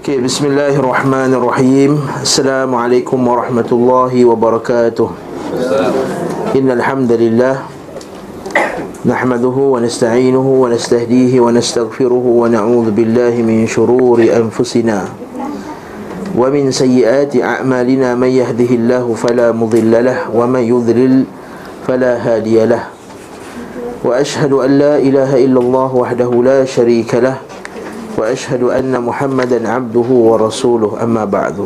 Okay, bismillahirrahmanirrahim Assalamualaikum warahmatullahi wabarakatuh Innalhamdulillah Nahmaduhu wa nasta'inuhu wa nastahdihi wa nastaghfiruhu wa na'udhu billahi min syururi anfusina Wa min sayyiati a'malina man yahdihillahu fala mudhillalah wa man yudhlil fala hadiyalah Wa ashhadu an la ilaha illallah wahdahu la sharika lah واشهد ان محمدا عبده ورسوله اما بعد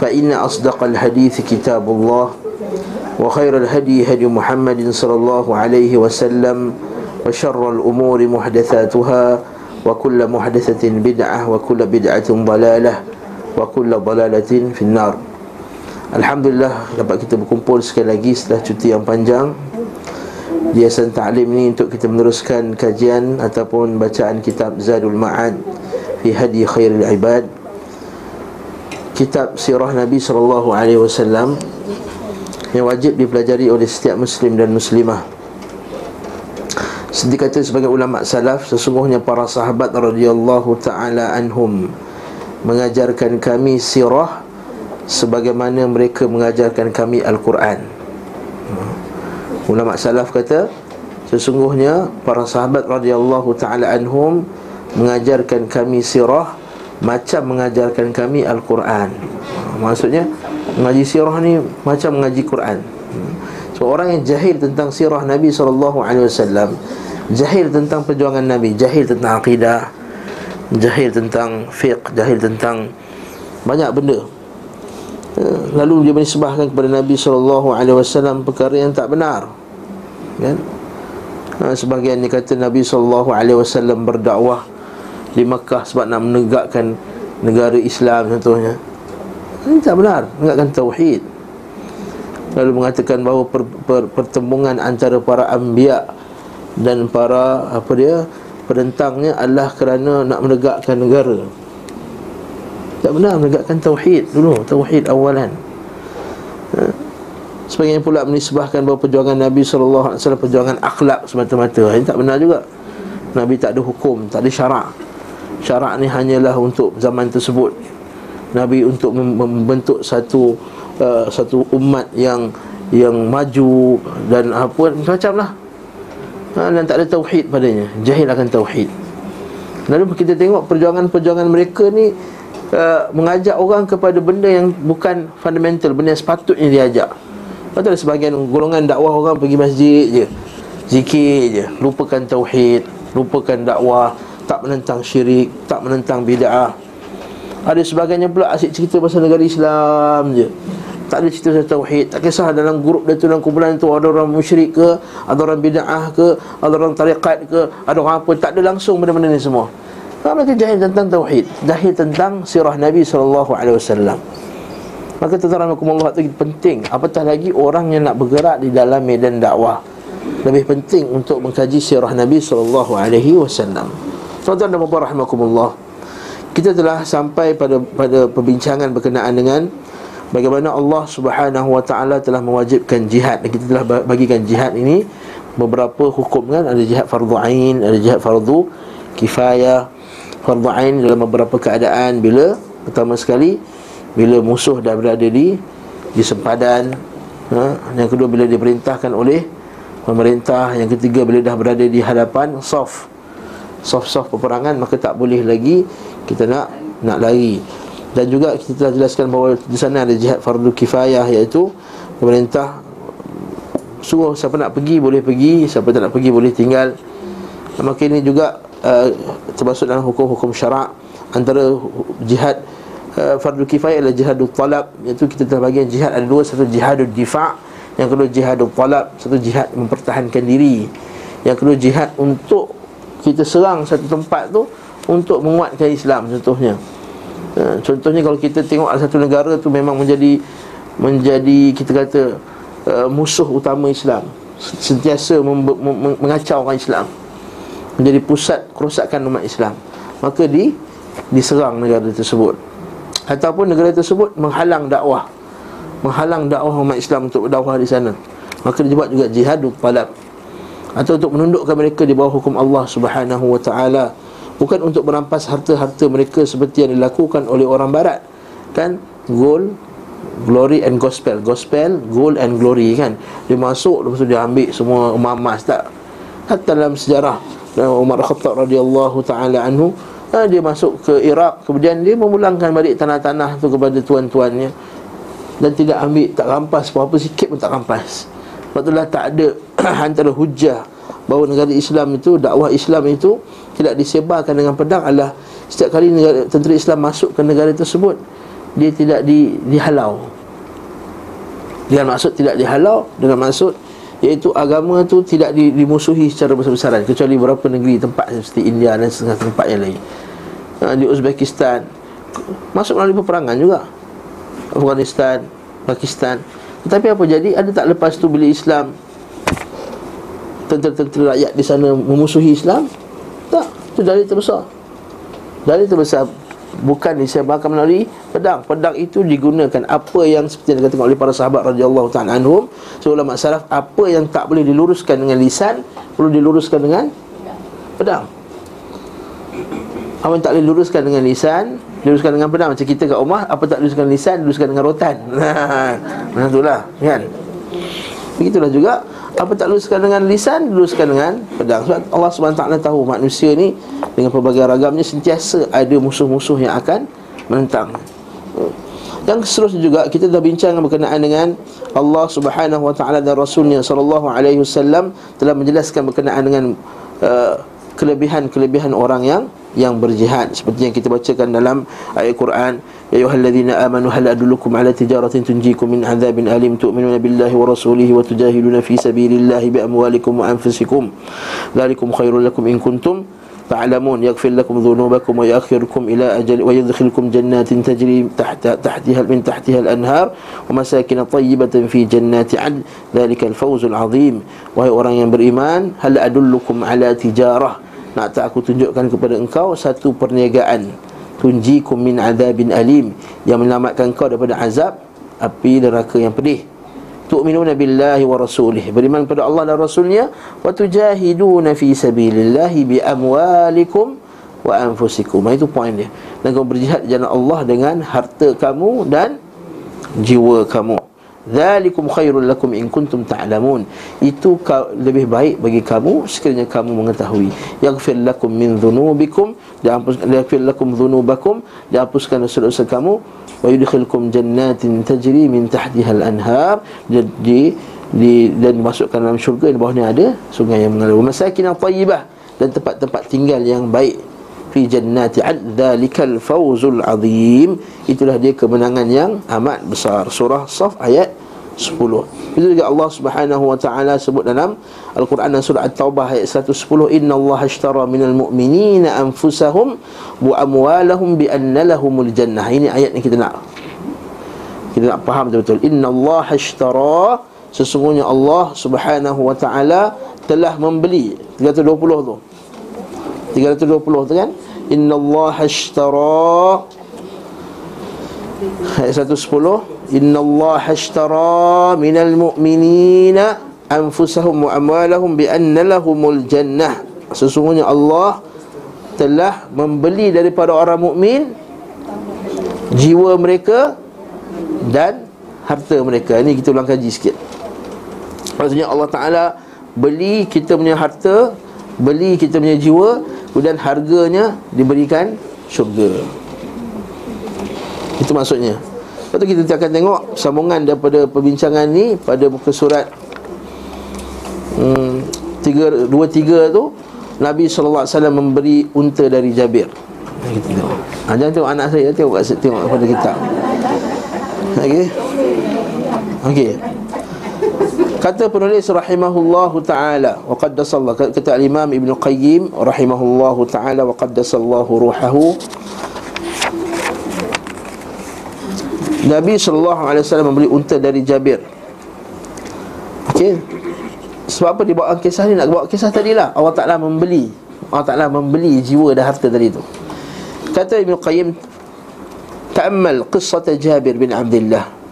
فان اصدق الحديث كتاب الله وخير الهدي هدي محمد صلى الله عليه وسلم وشر الامور محدثاتها وكل محدثه بدعه وكل بدعه ضلاله وكل ضلاله في النار Alhamdulillah dapat kita berkumpul sekali lagi setelah cuti yang panjang di Yayasan Ta'lim ni untuk kita meneruskan kajian ataupun bacaan kitab Zadul Ma'ad fi Hadi Khairul Ibad kitab sirah Nabi sallallahu alaihi wasallam yang wajib dipelajari oleh setiap muslim dan muslimah. Sedih kata sebagai ulama salaf sesungguhnya para sahabat radhiyallahu taala anhum mengajarkan kami sirah sebagaimana mereka mengajarkan kami al-Quran. Ulama salaf kata Sesungguhnya para sahabat radhiyallahu taala anhum mengajarkan kami sirah macam mengajarkan kami al-Quran. Maksudnya mengaji sirah ni macam mengaji Quran. So orang yang jahil tentang sirah Nabi sallallahu alaihi wasallam, jahil tentang perjuangan Nabi, jahil tentang akidah, jahil tentang fiqh, jahil tentang banyak benda. Lalu dia menisbahkan kepada Nabi sallallahu alaihi wasallam perkara yang tak benar. Kan? Ha, sebahagian ni kata Nabi sallallahu alaihi wasallam berdakwah di Mekah sebab nak menegakkan negara Islam contohnya. Ini tak benar, menegakkan tauhid. Lalu mengatakan bahawa per, per, pertembungan antara para anbiya dan para apa dia penentangnya adalah kerana nak menegakkan negara. Tak benar menegakkan tauhid dulu, tauhid awalan. Ha? Sebagainya pula menisbahkan bahawa perjuangan Nabi SAW Perjuangan akhlak semata-mata. Ini tak benar juga. Nabi tak ada hukum, tak ada syarak. Syarak ni hanyalah untuk zaman tersebut. Nabi untuk membentuk satu uh, Satu umat yang Yang maju Dan apa macam lah ha, Dan tak ada tauhid padanya. Jahil akan tauhid. Lalu kita tengok perjuangan-perjuangan mereka ni uh, mengajak orang kepada benda yang bukan fundamental, benda yang sepatutnya diajak. Tu ada sebagian golongan dakwah orang pergi masjid je. Zikir je, lupakan tauhid, lupakan dakwah, tak menentang syirik, tak menentang bid'ah. Ada sebagainya pula asyik cerita pasal negara Islam je. Tak ada cerita pasal tauhid Tak kisah dalam grup dia tu Dalam kumpulan tu Ada orang musyrik ke Ada orang bid'ah ke Ada orang tarikat ke Ada orang apa Tak ada langsung benda-benda ni semua Kalau mereka jahil tentang tauhid Jahil tentang sirah Nabi SAW Maka tuan-tuan Allah itu penting. Apatah lagi orang yang nak bergerak Di dalam medan dakwah? Lebih penting untuk mengkaji sirah Nabi SAW Tuan-tuan dan puan rahmatullah Kita telah sampai pada pada perbincangan berkenaan dengan bagaimana Allah Subhanahu wa taala telah mewajibkan jihad. Dan kita telah bagikan jihad ini beberapa hukum kan. Ada jihad fardu ain ada jihad fardu kifayah fardu ain dalam beberapa keadaan. Bila? Pertama sekali bila musuh dah berada di di sempadan ha? yang kedua bila diperintahkan oleh pemerintah. Yang ketiga bila dah berada di hadapan soft. Soft-soft peperangan maka tak boleh lagi kita nak nak lari. Dan juga kita telah jelaskan bahawa di sana ada jihad fardu kifayah iaitu pemerintah suruh siapa nak pergi boleh pergi, siapa tak nak pergi boleh tinggal. Maka ini juga uh, termasuk dalam hukum-hukum syarak antara jihad uh, fardu kifayah adalah jihadul talab. Iaitu kita telah bagi jihad ada dua satu jihadul difa' yang kedua jihadul talab satu jihad mempertahankan diri. Yang kedua jihad untuk kita serang satu tempat tu untuk menguatkan Islam contohnya. Ha, contohnya kalau kita tengok satu negara tu memang menjadi menjadi kita kata uh, musuh utama Islam. Sentiasa mem- mem- mengacau orang Islam menjadi pusat kerosakan umat Islam. Maka di diserang negara tersebut. Ataupun negara tersebut menghalang dakwah. Menghalang dakwah umat Islam untuk berdakwah di sana. Maka dibuat juga jihad talab atau untuk menundukkan mereka di bawah hukum Allah Subhanahu wa taala. Bukan untuk merampas harta-harta mereka Seperti yang dilakukan oleh orang barat. Kan? Gold Glory and gospel. Gospel Gold and glory kan? Dia masuk Lepas tu dia ambil semua emas tak? Hatta dalam sejarah Umar Khattab radhiyallahu taala anhu ha, dia masuk ke Iraq kemudian dia memulangkan balik tanah-tanah tu kepada tuan-tuannya. Dan tidak ambil tak rampas apa-apa sikit pun tak rampas. Itulah tak ada antara hujah bahawa negara Islam itu dakwah Islam itu tidak disebarkan dengan pedang. Adalah setiap kali negara, tentera Islam masuk ke negara tersebut dia tidak di, dihalau. Dengan maksud tidak dihalau dengan maksud iaitu agama tu tidak dimusuhi secara besar-besaran kecuali beberapa negeri tempat seperti India dan setengah tempat yang lain ha, di Uzbekistan masuk melalui peperangan juga Afghanistan, Pakistan Tetapi apa jadi? Ada tak lepas tu bila Islam Tentera-tentera rakyat di sana memusuhi Islam? Tak, itu dari terbesar Dari terbesar Bukan disebarkan melalui pedang Pedang itu digunakan Apa yang seperti yang dikatakan oleh para sahabat radhiyallahu ta'ala anhum Seulama salaf Apa yang tak boleh diluruskan dengan lisan Perlu diluruskan dengan pedang. Apa yang tak boleh diluruskan dengan lisan diluruskan dengan pedang. Macam kita kat rumah apa tak diluruskan lisan diluruskan dengan rotan. Macam itulah kan? Begitulah juga apa tak diluruskan dengan lisan? Diluruskan dengan pedang. Sebab Allah SWT tahu manusia ni dengan pelbagai ragamnya sentiasa ada musuh-musuh yang akan menentang. Yang seterusnya juga kita dah bincang berkenaan dengan Allah Subhanahu wa taala dan rasulnya sallallahu alaihi wasallam telah menjelaskan berkenaan dengan uh, kelebihan-kelebihan orang yang yang berjihad. Seperti yang kita bacakan dalam ayat Quran يا أيها الذين آمنوا هل أدلكم على تجارة تنجيكم من عذاب أليم؟ تؤمنون بالله ورسوله وتجاهدون في سبيل الله بأموالكم وأنفسكم. ذلكم خير لكم إن كنتم تعلمون. يغفر لكم ذنوبكم ويؤخركم إلى أجل ويدخلكم جنات تجري تحت تحتها من تحتها الأنهار ومساكن طيبة في جنات عدن. ذلك الفوز العظيم. وهي أوران بالإيمان هل أدلكم على تجارة؟ Nak tak aku tunjukkan kepada engkau satu perniagaan. Tunjikum min adzabin alim. Yang menyelamatkan kau daripada azab api neraka yang pedih. Tu'minuna billahi wa rasulih. Beriman kepada Allah dan rasulnya. Wa tujahiduna fi sabilillahi bi amwalikum wa anfusikum. Itu poin dia. Dan kamu berjihad jalan Allah dengan harta kamu dan jiwa kamu Zalikum khairul lakum in kuntum ta'lamun. Itu lebih baik bagi kamu sekiranya kamu mengetahui. Yaghfir lakum min dhunubikum, yaghfir lakum dhunubakum, dihapuskan dosa-dosa kamu wa yudkhilkum jannatin tajri min tahtiha al-anhar. Jadi di, dan dimasukkan dalam syurga di bawahnya ada sungai yang mengalir. Masakin yang tayyibah dan tempat-tempat tinggal yang baik fi jannati ad dzalikal fawzul azim. Itulah dia kemenangan yang amat besar. Surah saf ayat 10 itu juga Allah Subhanahu wa taala sebut dalam Al-Quran dan surah At-Taubah ayat 110 innallaha ashtara minal mu'minina anfusahum wa amwalahum bi anna lahumul jannah. Ini ayat yang kita nak kita nak faham betul-betul. Innallaha ashtara sesungguhnya Allah Subhanahu wa taala telah membeli 320 tu. 320 tu kan Inna Allah ashtara Ayat 110 Inna Allah ashtara Minal mu'minina Anfusahum wa amwalahum Bi anna lahumul jannah. Sesungguhnya Allah Telah membeli daripada orang mukmin Jiwa mereka Dan Harta mereka. Ini kita ulang kaji sikit. Maksudnya Allah Ta'ala Beli kita punya harta Beli kita punya jiwa Kemudian harganya diberikan syurga. Itu maksudnya. Lepas tu kita akan tengok sambungan daripada perbincangan ni Pada muka surat hmm, tiga, Dua tiga tu Nabi SAW memberi unta dari Jabir. Kita tengok. Ha, jangan tengok anak saya Tengok tengok pada kitab. Okey. Okey Kata penulis rahimahullahu taala wa qaddasallahu kata al-Imam Ibn Qayyim rahimahullahu taala wa qaddasallahu ruhahu Nabi sallallahu alaihi wasallam membeli unta dari Jabir. Okey. Sebab apa dia bawa kisah ni nak bawa kisah tadilah Allah Taala membeli Allah Taala membeli jiwa dan harta tadi tu. Kata Ibn Qayyim Ta'ammal qissah Jabir bin Abdullah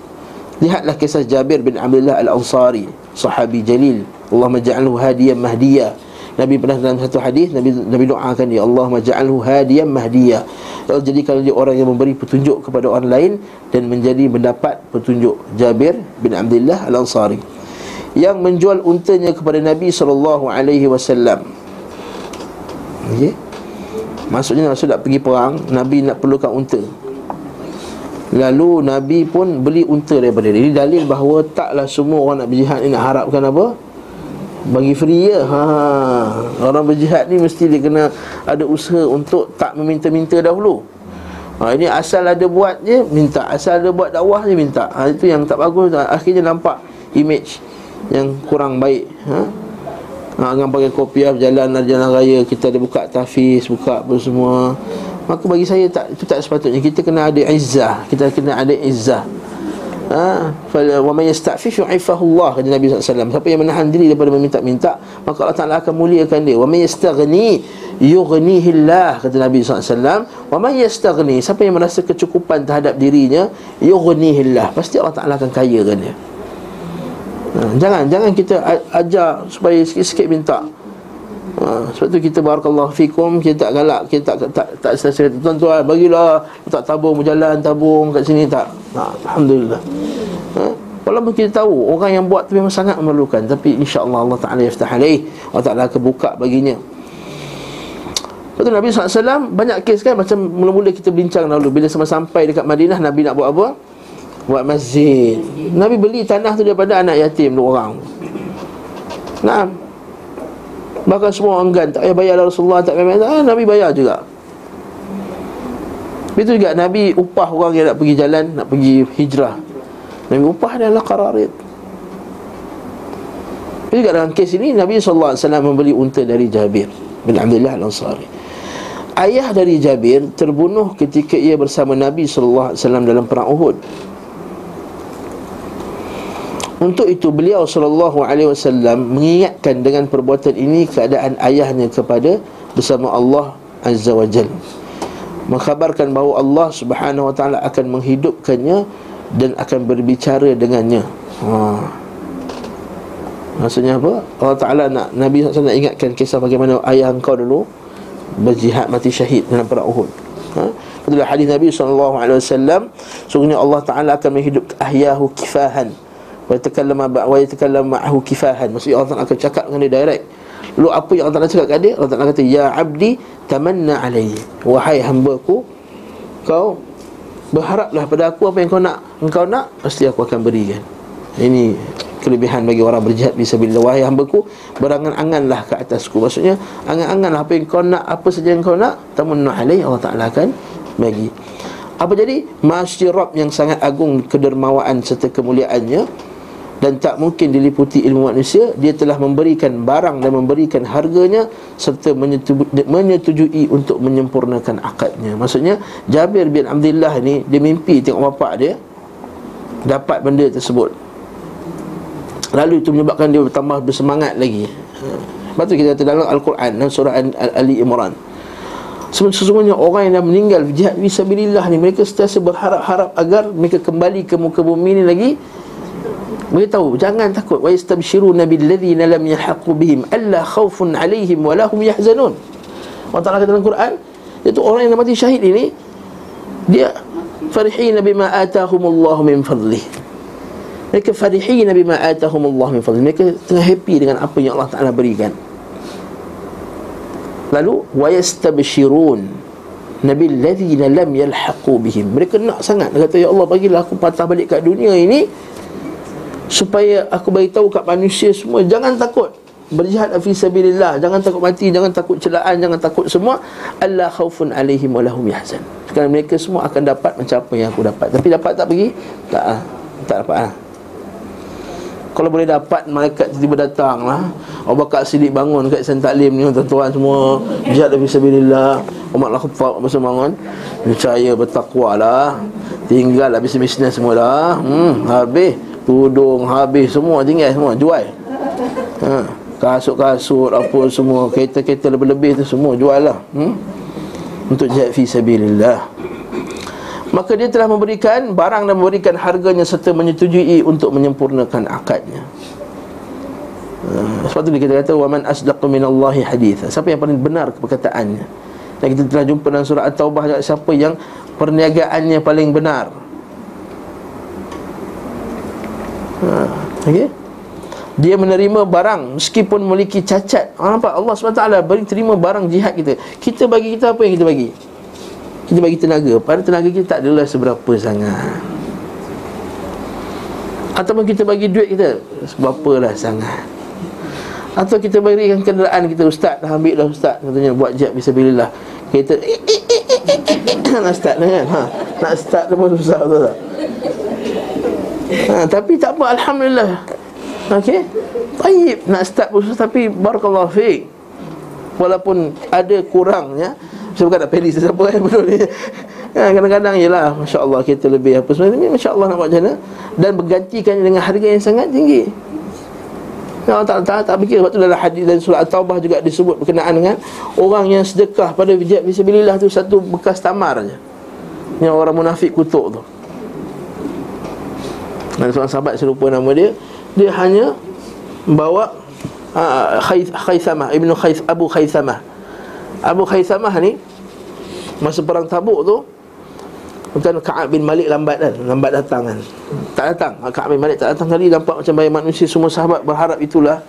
Lihatlah kisah Jabir bin Abdullah Al-Ansari Sahabi Jalil Allah maja'alhu hadiyan mahdiyah Nabi pernah dalam satu hadis Nabi Nabi doakan dia Allah maj'alhu hadiyan mahdiya Allah jadikan dia orang yang memberi petunjuk kepada orang lain dan menjadi mendapat petunjuk Jabir bin Abdullah Al-Ansari yang menjual untanya kepada Nabi wasallam. Okey. Maksudnya Rasul nak pergi perang, Nabi nak perlukan unta. Lalu Nabi pun beli unta daripada dia. Ini dalil bahawa taklah semua orang nak berjihad ni nak harapkan apa? Bagi free ya? Ha. Orang berjihad ni mesti dia kena ada usaha untuk tak meminta-minta dahulu. Ha, Ini asal ada buat je, minta. Asal ada buat dakwah je, minta. Ha, Itu yang tak bagus, akhirnya nampak image yang kurang baik. Ha? Ha, dengan pakai kopiah berjalan jalan raya kita ada buka tafis buka apa semua Maka bagi saya tak itu tak sepatutnya. Kita kena ada izzah, kita kena ada izzah. Ha, wa may yasta'fif yu'ifahu Allah kata Nabi SAW Siapa yang menahan diri daripada meminta-minta Maka Allah Ta'ala akan muliakan dia. Wa may yastaghni yughnihi Allah kata Nabi SAW Wa may yastaghni Siapa yang merasa kecukupan terhadap dirinya Yughnihi Allah Pasti Allah Ta'ala akan kayakan dia. Ha, Jangan jangan kita ajar supaya sikit-sikit minta Ha, sebab tu kita barakallahu fikum kita tak galak kita tak tak tak, tak selesa tuan-tuan bagilah tak tabung berjalan tabung kat sini tak. Ha, alhamdulillah. Ha, walaupun kita tahu orang yang buat tu memang sangat memerlukan tapi insya-Allah Allah Taala yaftah alaih Allah Taala akan buka baginya. Lepas tu Nabi SAW banyak kes kan Macam mula-mula kita bincang dahulu. Bila sama sampai dekat Madinah Nabi nak buat apa? Buat masjid. Nabi beli tanah tu daripada anak yatim dua orang. Nah, Maka semua enggan Tak payah bayar Rasulullah Tak payah bayar. Ah, Nabi bayar juga. Itu juga Nabi upah orang yang nak pergi jalan Nak pergi hijrah. Nabi upah adalah qararit Itu juga dalam kes ini Nabi SAW membeli unta dari Jabir Bin Abdullah Al-Ansari. Ayah dari Jabir terbunuh ketika ia bersama Nabi SAW dalam perang Uhud untuk itu beliau sallallahu alaihi wasallam mengingatkan dengan perbuatan ini keadaan ayahnya kepada bersama Allah azza wajal. Mengkhabarkan bahawa Allah Subhanahu wa taala akan menghidupkannya dan akan berbicara dengannya. Ha. Maksudnya apa? Allah Taala nak Nabi SAW nak ingatkan kisah bagaimana ayah engkau dulu berjihad mati syahid dalam perang Uhud. Ha? Betul hadis Nabi wasallam, sungguhnya Allah Taala akan menghidupkan ahyahu kifahan wa yatakallama wa yatakallama ma'ahu kifahan. Maksudnya Allah Taala akan cakap dengan dia direct. Lalu apa yang Allah Taala cakap kat dia Allah Taala kata ya abdi tamanna alayhi wahai hamba-Ku kau berharaplah pada aku apa yang kau nak. Engkau nak pasti aku akan berikan. Ini kelebihan bagi orang berjihad bisa bila wahai hamba-Ku berangan-anganlah ke atasku. Maksudnya angan-anganlah apa yang kau nak apa saja yang kau nak tamanna alayhi Allah Taala akan bagi. Apa jadi? Masyarakat yang sangat agung kedermawaan serta kemuliaannya dan tak mungkin diliputi ilmu manusia dia telah memberikan barang dan memberikan harganya serta menyetujui untuk menyempurnakan akadnya. Maksudnya Jabir bin Abdullah ni dia mimpi tengok bapak dia dapat benda tersebut. Lalu itu menyebabkan dia bertambah bersemangat lagi. Sebab tu kita kata dalam Al-Quran dalam surah Ali Imran. Sesungguhnya orang yang dah meninggal Jihad visabilillah ni Mereka sentiasa berharap-harap Agar mereka kembali ke muka bumi ni lagi Beritahu jangan takut wa yastabshiruna billadzina lam yahqu bihim alla khaufun alaihim wa lahum yahzanun. Allah Taala kata dalam Quran iaitu orang yang mati syahid ini dia farihina bima atahumullah min fadlih. Mereka farihina bima atahumullah min fadlih. Mereka tengah happy dengan apa yang Allah Taala berikan. Lalu wa yastabshirun Nabi alladzina lam yalhaqu bihim. Mereka nak sangat kata ya Allah bagilah aku patah balik kat dunia ini supaya aku bagi tahu kat manusia semua jangan takut berjihad fi sabilillah. Jangan takut mati jangan takut celaan jangan takut semua. Alla khaufun alaihim walahum yahzan. Kerana mereka semua akan dapat macam apa yang aku dapat. Tapi dapat tak pergi? Tak ah. Tak dapat ah. Kalau boleh dapat malaikat tiba-tiba datang lah Abu Bakar Siddiq bangun kat San Taklim ni tuan-tuan semua. Jihad fi sabilillah. Umar Al-Khattab masa bangun. Percaya bertakwa lah tinggal habis bisnes semua dah. Hmm habis Tudung habis semua tinggal semua jual. Ha, kasut-kasut apa semua, kereta-kereta lebih-lebih tu semua jual lah. Hmm? Untuk jihad fi sabilillah. Maka dia telah memberikan barang dan memberikan harganya serta menyetujui untuk menyempurnakan akadnya. uh, sebab tu kita kata wa man asdaqu minallahi haditha siapa yang paling benar perkataannya dan kita telah jumpa dalam surah at-taubah siapa yang perniagaannya paling benar ha, okey dia menerima barang meskipun memiliki cacat. Ha, nampak Allah SWT beri terima barang jihad kita. Kita bagi kita apa yang kita bagi? Kita bagi tenaga. Pada tenaga kita tak adalah seberapa sangat. Ataupun kita bagi duit kita Seberapa lah sangat Atau kita berikan kenderaan kita Ustaz dah ambil dah Ustaz Katanya buat jihad Bismillah Kita Nak start dah kan ha, Nak start tu pun susah betul tak ha, Tapi tak apa Alhamdulillah. Okey? Baik Nak start susah Tapi Barakallah fiqh Walaupun ada kurangnya Saya bukan nak pilih sesiapa kan Betul ni. Ha, kadang-kadang ialah Masya Allah kita lebih apa semua ini Masya Allah nak buat macam mana. Dan bergantikan dengan harga yang sangat tinggi. Ya Allah tak, tak, tak fikir Sebab tu dalam hadis dan surah At-Taubah juga disebut Berkenaan dengan Orang yang sedekah pada vijat Bismillah tu satu bekas tamar je Yang orang munafik kutuk tu Dan seorang sahabat saya lupa nama dia Dia hanya Bawa uh, Khaythamah Ibnu Khayth, Abu Khaythamah Abu Khaythamah ni Masa perang tabuk tu Bukan Ka'ab bin Malik lambat kan Lambat datang kan. Tak datang. Ka'ab bin Malik tak datang kali Nampak macam banyak manusia Semua sahabat berharap itulah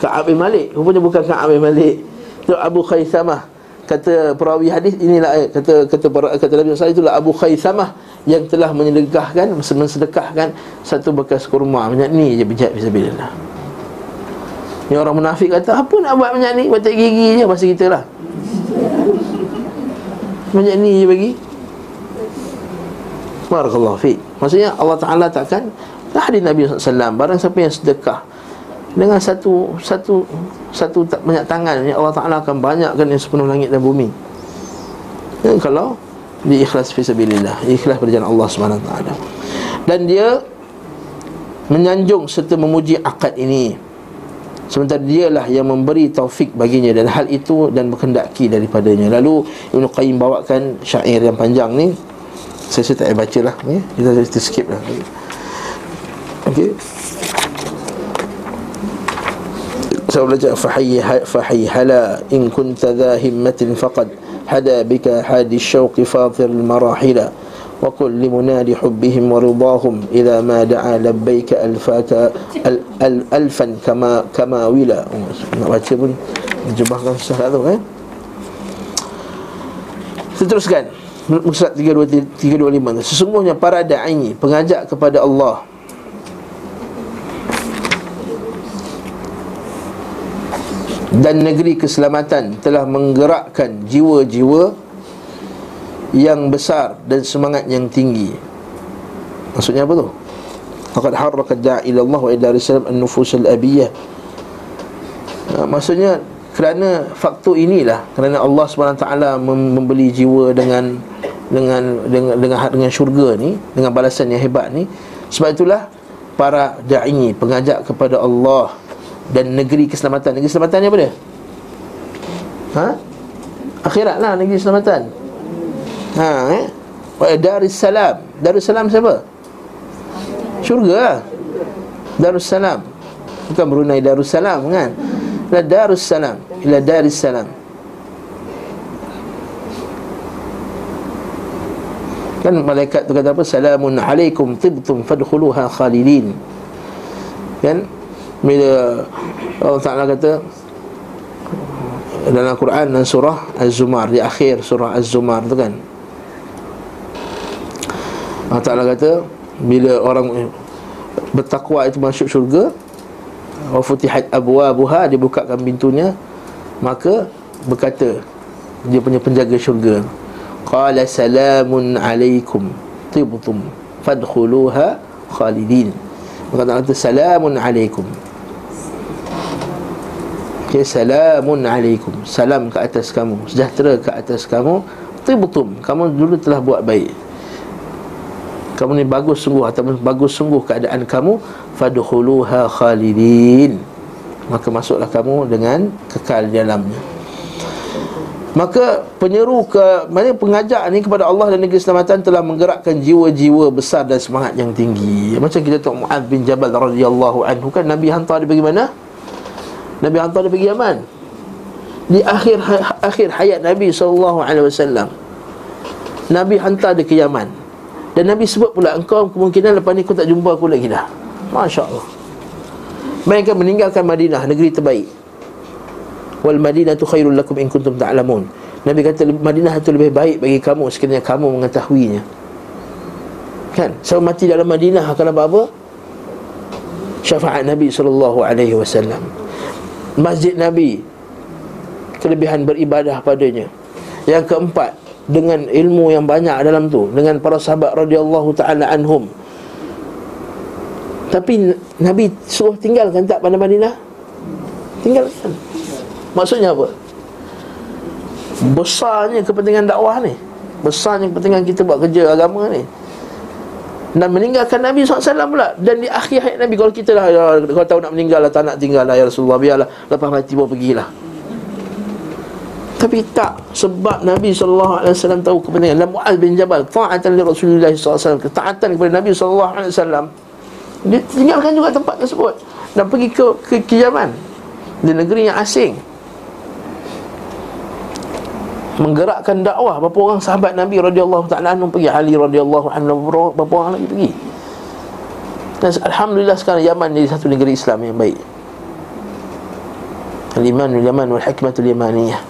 Ka'ab bin Malik. Rupanya bukan Ka'ab bin Malik. Itu Abu Khaysamah Kata perawi hadis inilah eh, kata kata kata Nabi sallallahu itulah Abu Khaysamah yang telah menyedekahkan mensedekahkan satu bekas kurma banyak ni je bijak fisabilillah. Ni orang munafik kata apa nak buat banyak ni batik gigi je pasal kita lah. Banyak ni je bagi. Barakallahu fi. Maksudnya Allah Taala takkan hadis Nabi SAW barang siapa yang sedekah dengan satu satu satu tak banyak tangan ya Allah Taala akan banyakkan yang sepenuh langit dan bumi. Dan kalau di ikhlas fi sabilillah, ikhlas berjalan Allah Subhanahu taala. Dan dia menyanjung serta memuji akad ini. Sementara dialah yang memberi taufik baginya dan hal itu dan berkendaki daripadanya. Lalu Ibn Qayyim bawakan syair yang panjang ni saya, saya tak payah baca lah ya? kita, kita skip lah Okay saya belajar fahiy ha-, fahiy hala in kunta dha himmatin faqad hada bika hadi shawq fatir al marahila wa qul li munadi hubbihim wa ridahum ila ma da'a labbaik alfaka al, al alfan kama kama wila. Nak baca pun Jebahkan secara tu kan Seterusnya Musrat 325 sesungguhnya para da'i pengajak kepada Allah Dan negeri keselamatan Telah menggerakkan jiwa-jiwa Yang besar Dan semangat yang tinggi. Maksudnya apa tu? Faqad harraka da'ila Allah Wa ila risalam an-nufus al-abiyah Maksudnya kerana faktor inilah kerana Allah SWT membeli jiwa dengan dengan dengan dengan dengan syurga ni dengan balasan yang hebat ni. Sebab itulah para dai pengajak kepada Allah dan negeri keselamatan. Negeri keselamatan ni apa dia? Ha? Akhirat lah negeri keselamatan. Ha eh? Wa darussalam. Darussalam siapa? Syurga lah. Darussalam. Bukan Brunei darussalam kan? Ila darussalam. Ila darussalam. Kan malaikat tu kata apa? Salamun alaikum tibtum fadkhuluha khalidin. Kan bila Allah Taala kata dalam Al-Quran dan surah Az-Zumar di akhir surah Az-Zumar tu kan. Allah Taala kata bila orang bertakwa itu masuk syurga wa futihat abwabuha dibukakan pintunya maka berkata dia punya penjaga syurga qala salamun alaikum tibtum fadkhuluha khalidin. Maka Allah kata salamun alaikum Okay, salamun alaikum. Salam ke atas kamu. Sejahtera ke atas kamu. Tibtum. Kamu dulu telah buat baik. Kamu ni bagus sungguh ataupun bagus sungguh keadaan kamu fadkhuluha khalidin. Maka masuklah kamu dengan kekal di dalamnya. Maka penyeru ke mana pengajak ni kepada Allah dan negeri keselamatan telah menggerakkan jiwa-jiwa besar dan semangat yang tinggi. Macam kita tengok Muaz bin Jabal radhiyallahu anhu kan? Nabi hantar dia pergi mana Nabi hantar dia pergi Yaman. Di akhir akhir hayat Nabi SAW Nabi hantar dia ke Yaman. Dan Nabi sebut pula Engkau kemungkinan lepas ni kau tak jumpa aku lagi dah. Masya Allah Mereka meninggalkan Madinah Negeri terbaik. Wal Madinah tu khairul lakum in kuntum ta'lamun. Nabi kata Madinah itu lebih baik bagi kamu Sekiranya kamu mengetahuinya. Kan? Saya mati dalam Madinah akan apa apa? Syafaat Nabi SAW Masjid Nabi Kelebihan beribadah padanya. Yang keempat Dengan ilmu yang banyak dalam tu Dengan para sahabat radhiyallahu ta'ala anhum. Tapi Nabi suruh tinggalkan tak pada Madinah? Tinggalkan. Maksudnya apa? Besarnya kepentingan dakwah ni. Besarnya kepentingan kita buat kerja agama ni dan meninggalkan Nabi SAW pula. Dan di akhir hayat Nabi Kalau kita lah ya, Kalau tahu nak meninggal lah Tak nak tinggal lah Ya Rasulullah Biarlah. Lepas mati pun pergilah. Tapi tak Sebab Nabi SAW tahu kepentingan Dan Mu'az bin Jabal Ta'atan li Rasulullah SAW Ketaatan kepada Nabi SAW Dia tinggalkan juga tempat tersebut. Dan pergi ke, ke, ke Yaman Di negeri yang asing menggerakkan dakwah. Berapa orang sahabat Nabi radhiyallahu taala anhu pergi? Ali radhiyallahu anhu berapa orang lagi pergi? Dan alhamdulillah sekarang Yaman jadi satu negeri Islam yang baik. Al-Iman Yaman wal Hikmatul Yamaniyah.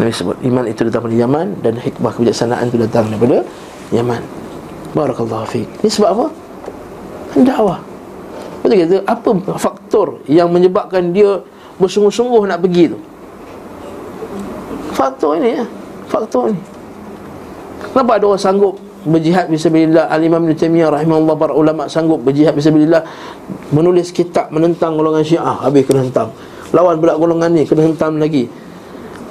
Nabi sebut iman itu datang dari Yaman dan hikmah kebijaksanaan itu datang daripada Yaman. Barakallahu fiik. Ini sebab apa? Dakwah. Betul kata apa faktor yang menyebabkan dia bersungguh-sungguh nak pergi tu? Faktor ini ya. Faktor ini. Kenapa ada orang sanggup berjihad fisabilillah Al-Imam Ibn Taimiyah rahimahullah para ulama sanggup berjihad fisabilillah menulis kitab menentang golongan Syiah habis kena hentam. Lawan pula golongan ni kena hentam lagi.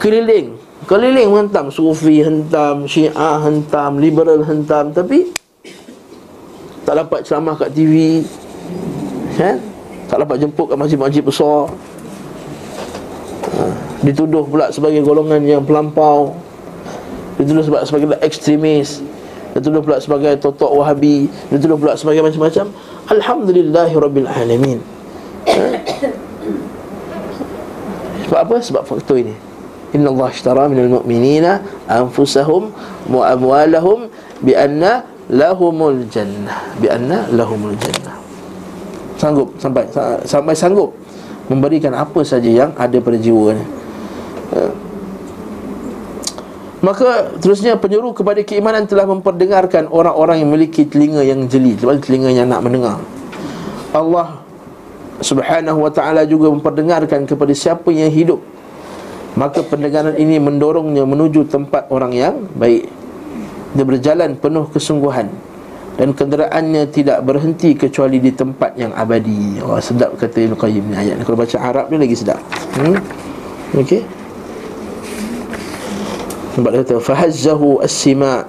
Keliling, keliling menghentam Sufi hentam, Syiah hentam, liberal hentam tapi tak dapat ceramah kat TV. Kan? Tak dapat jemput kat masjid-masjid besar. Ha dituduh pula sebagai golongan yang pelampau. Dituduh sebab sebagai ekstremis. Dituduh pula sebagai totok wahabi. Dituduh pula sebagai macam-macam. Alhamdulillahi rabbil alamin. Sebab apa? Sebab faktor ini. Inna Allah ishtara minal mu'minina anfusahum wa amwalahum bi anna lahumul jannah. Bi anna lahumul jannah. Sanggup? Sampai sampai sanggup memberikan apa saja yang ada pada jiwa ni Ha. Maka terusnya penyeru kepada keimanan telah memperdengarkan orang-orang yang memiliki telinga yang jeli, telinga yang nak mendengar. Allah Subhanahu wa taala juga memperdengarkan kepada siapa yang hidup. Maka pendengaran ini mendorongnya menuju tempat orang yang baik. Dia berjalan penuh kesungguhan dan kenderaannya tidak berhenti kecuali di tempat yang abadi. Wah, sedap kata Ibn Qayyim ni ayat. Kalau baca Arab ni lagi sedap. Hmm? Okey. Dia kata Fahazzahu as-sima'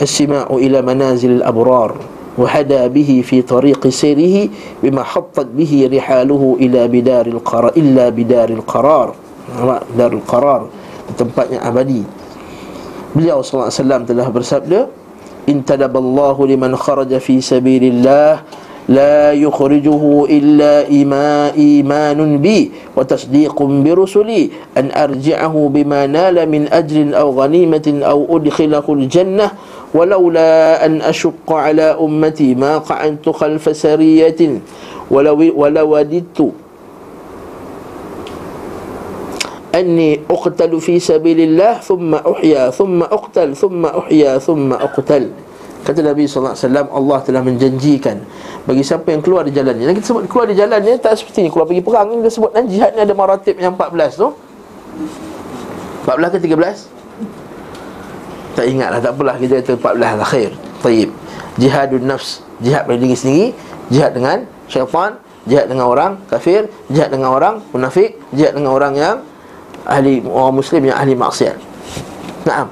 As-sima'u ila manazil al-abrar Wahada bihi fi tariqi sirihi Bima hattat bihi rihaluhu ila bidaril qarar Illa bidaril qarar. Darul qarar Tempatnya abadi. Beliau SAW telah bersabda Intadaballahu liman kharaja fi sabilillah لا يخرجه إلا إيمان, إيمان بي وتصديق برسلي أن أرجعه بما نال من أجر أو غنيمة أو أدخله الجنة ولولا أن أشق على أمتي ما قعنت خلف سرية ولو ولوددت أني أقتل في سبيل الله ثم أحيا ثم أقتل ثم أحيا ثم أقتل Kata Nabi SAW Allah telah menjanjikan Bagi siapa yang keluar di jalannya. Dan kita sebut keluar di jalannya Tak seperti ni. Keluar pergi perang Kita sebut dan jihad ni ada maratib yang 14 tu. 14 ke 13 Tak ingat lah Tak apalah. Kita kata 14 lah khair. Taib. Jihadun nafs. Jihad pada diri sendiri Jihad dengan syaitan Jihad dengan orang kafir Jihad dengan orang munafik Jihad dengan orang yang Ahli orang muslim yang ahli maksiat. Naam.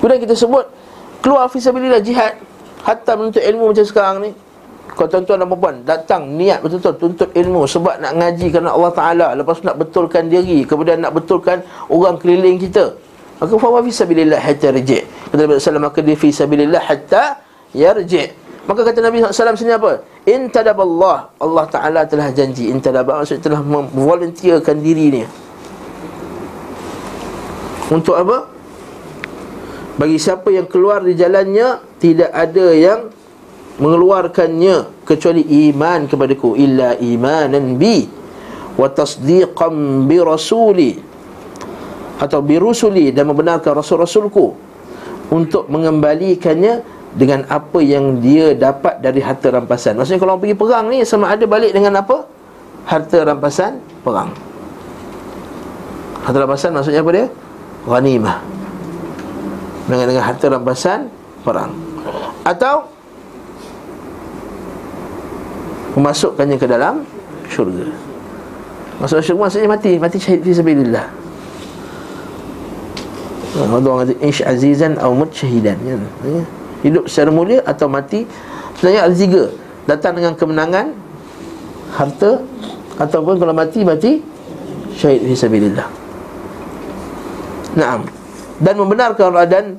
Kemudian kita sebut Keluar fisabilillah jihad. Hatta menuntut ilmu macam sekarang ni. Kau tuan-tuan dan perempuan Datang niat betul-betul tuntut ilmu. Sebab nak ngaji kerana Allah Ta'ala. Lepas tu nak betulkan diri. Kemudian nak betulkan orang keliling kita. Maka fawa fisabilillah hatta rejik. Kata Nabi SAW Maka dia fisabilillah hatta yarjik Maka kata Nabi SAW sini apa? Intadaballah Allah Ta'ala telah janji Intadabah maksudnya telah memvolunteerkan diri ni. Untuk apa? Bagi siapa yang keluar di jalannya Tidak ada yang mengeluarkannya Kecuali iman kepadaku Illa imanan bi Wa tasdiqam bi rasuli Atau bi rusuli Dan membenarkan rasul-rasulku Untuk mengembalikannya dengan apa yang dia dapat dari harta rampasan. Maksudnya kalau pergi perang ni sama ada balik dengan apa? Harta rampasan perang. Harta rampasan maksudnya apa dia? Ghanimah. Dengan dengan harta rampasan perang. Atau memasukkannya ke dalam syurga. Masuk syurga maksudnya mati, mati syahid fi sabilillah. Allah kata ish azizan atau mut syahidan. Ya. Hidup secara mulia atau mati Sebenarnya ada tiga Datang dengan kemenangan Harta Ataupun kalau mati, mati Syahid Fisabilillah Naam Dan membenarkan dan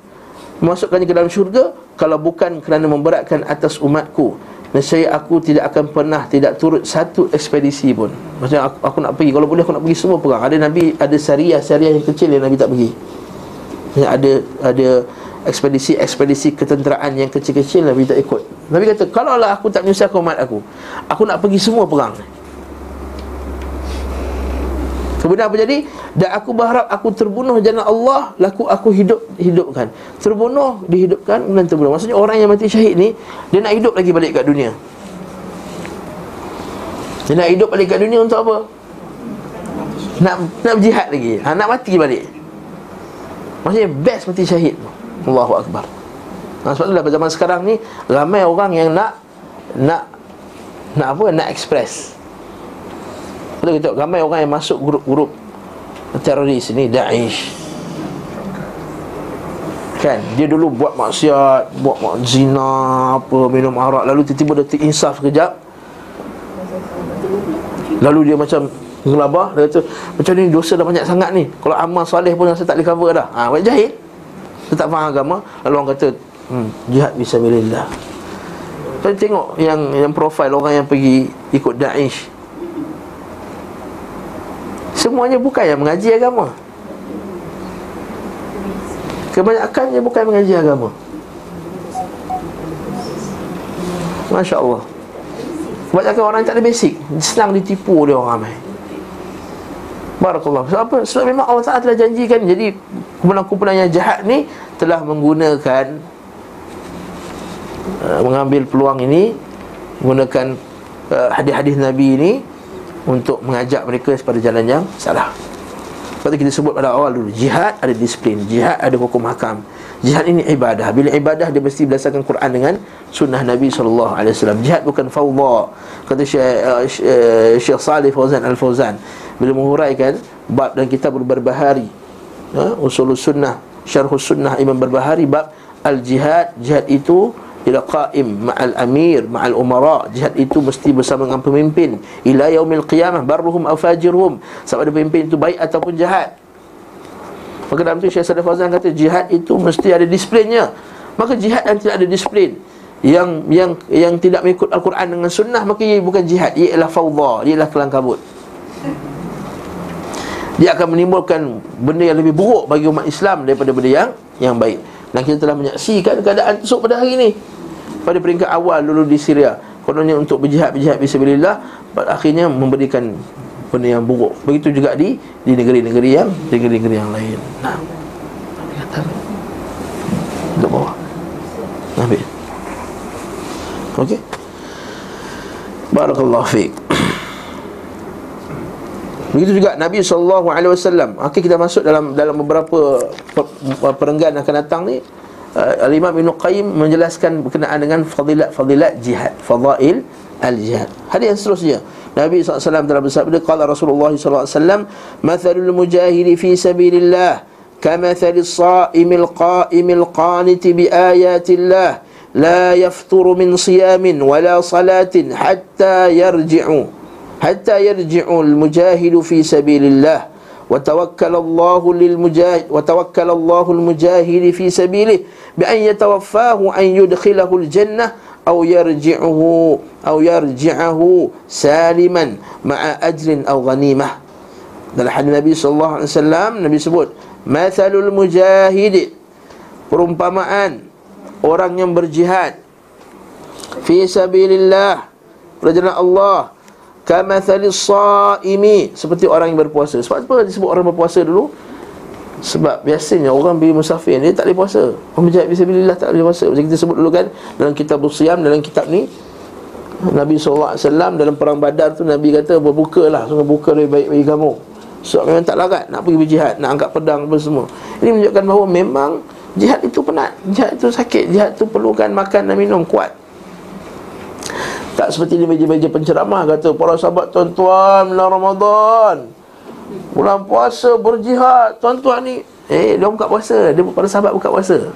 Memasukkannya ke dalam syurga Kalau bukan kerana memberatkan atas umatku. Nescaya aku tidak akan pernah Tidak turut satu ekspedisi pun. Maksudnya aku, aku nak pergi. Kalau boleh aku nak pergi semua perang. Ada Nabi, ada syariah Syariah yang kecil yang Nabi tak pergi. Ada Ada ekspedisi-ekspedisi ketenteraan yang kecil-kecil Nabi tak ikut. Nabi kata, kalau lah aku tak menyusahkan umat aku Aku nak pergi semua perang Kemudian apa jadi? Dan aku berharap aku terbunuh jalan Allah Laku aku hidup hidupkan. Terbunuh, dihidupkan, dan terbunuh. Maksudnya orang yang mati syahid ni Dia nak hidup lagi balik kat dunia. Dia nak hidup balik kat dunia untuk apa? Nak nak berjihad lagi. Ha, Nak mati balik. Maksudnya best mati syahid. Allahu Akbar. Nah, Sebab itulah zaman sekarang ni Ramai orang yang nak Nak Nak apa? Nak express Betul kita Ramai orang yang masuk grup-grup Teroris ni Daesh. Kan? Dia dulu buat maksiat Buat mak zina Apa Minum arak Lalu tiba-tiba dia terinsaf sekejap. Lalu dia macam Ngelabah Dia kata Macam ni dosa dah banyak sangat ni. Kalau amal salih pun Rasa tak boleh cover dah. Haa Buat jahit dia tak faham agama. Lalu orang kata hmm, Jihad bismillah. Saya tengok yang yang profil orang yang pergi Ikut Daesh Semuanya bukan yang mengaji agama. Kebanyakannya bukan mengaji agama. Masya Allah Kebanyakan orang tak ada basic. Senang ditipu dia orang ramai Barakallah Sebab apa? Sebab memang Allah Ta'ala telah janjikan. Jadi kumpulan-kumpulan yang jahat ni Telah menggunakan uh, Mengambil peluang ini Menggunakan uh, hadis-hadis Nabi ini Untuk mengajak mereka kepada jalan yang salah. Sebab kita sebut pada awal dulu Jihad ada disiplin Jihad ada hukum hakam. Jihad ini ibadah. Bila ibadah dia mesti berdasarkan Quran dengan Sunnah Nabi SAW Jihad bukan fawda. Kata Syekh, uh, Syekh Salih Fauzan Al-Fauzan bila menguraikan bab dan kitab berbahari ha? usul sunnah syarh sunnah imam berbahari bab al jihad jihad itu ila qaim ma'al amir ma'al umara. Jihad itu mesti bersama dengan pemimpin. Ila yaumil qiyamah barruhum aw fajirhum sama ada pemimpin itu baik ataupun jahat. Maka dalam tu Syekh Sadaf Fazan kata jihad itu mesti ada disiplinnya. Maka jihad yang tidak ada disiplin yang yang yang tidak mengikut al-Quran dengan sunnah maka ia bukan jihad. Ia ialah fawdha ia ialah kelangkabut dia akan menimbulkan benda yang lebih buruk bagi umat Islam daripada benda yang yang baik. Dan kita telah menyaksikan keadaan tersebut pada hari ini. Pada peringkat awal dulu di Syria, kononnya untuk berjihad-berjihad bismillah, pada akhirnya memberikan benda yang buruk. Begitu juga di di negeri-negeri yang negeri-negeri yang lain. Nah. Untuk bawah. Nabi. Okey. Barakallahu fiik. Begitu juga Nabi SAW Akhir kita masuk dalam dalam beberapa perenggan akan datang ni. Uh, Al-Imam Ibn Qayyim menjelaskan berkenaan dengan fadilat-fadilat jihad Fadail al-jihad. Hadis yang seterusnya. Nabi SAW telah bersabda Qala Rasulullah SAW Mathalul mujahidi fi sabilillah Kamathali sa'imil qa'imil qaniti bi ayatillah La yafturu min siyamin wala salatin Hatta yarji'u hatta yarji'u al-mujahid fi sabilillah. Wa tawakkala lil-mujahid wa tawakkala Allah al-mujahid fi sabilihi bi an yatawaffahu an yudkhilahu al-jannah aw yarji'uhu aw yarji'ahu saliman ma'a ajrin aw ghanimah. Dalam hadis Nabi sallallahu alaihi wasallam Nabi sebut mathalul mujahid perumpamaan orang yang berjihad fi sabilillah perjalanan Allah kamathalis saimi seperti orang yang berpuasa. Sebab apa disebut orang berpuasa dulu? Sebab biasanya orang pergi musafir ni tak boleh puasa. Orang berjaya bismillah tak boleh puasa. Macam kita sebut dulu kan Dalam kitab Usiam Dalam kitab ni Nabi SAW Dalam perang badar tu Nabi kata Berbuka lah Sungguh buka lebih baik bagi kamu. Sebab memang tak larat Nak pergi berjihad Nak angkat pedang apa semua. Ini menunjukkan bahawa memang Jihad itu penat. Jihad itu sakit. Jihad itu perlukan makan dan minum kuat Tak seperti di meja-meja penceramah Kata para sahabat tuan-tuan Ramadan. Bulan puasa berjihad. Tuan-tuan ni Eh dia buka puasa. Dia pada sahabat buka puasa.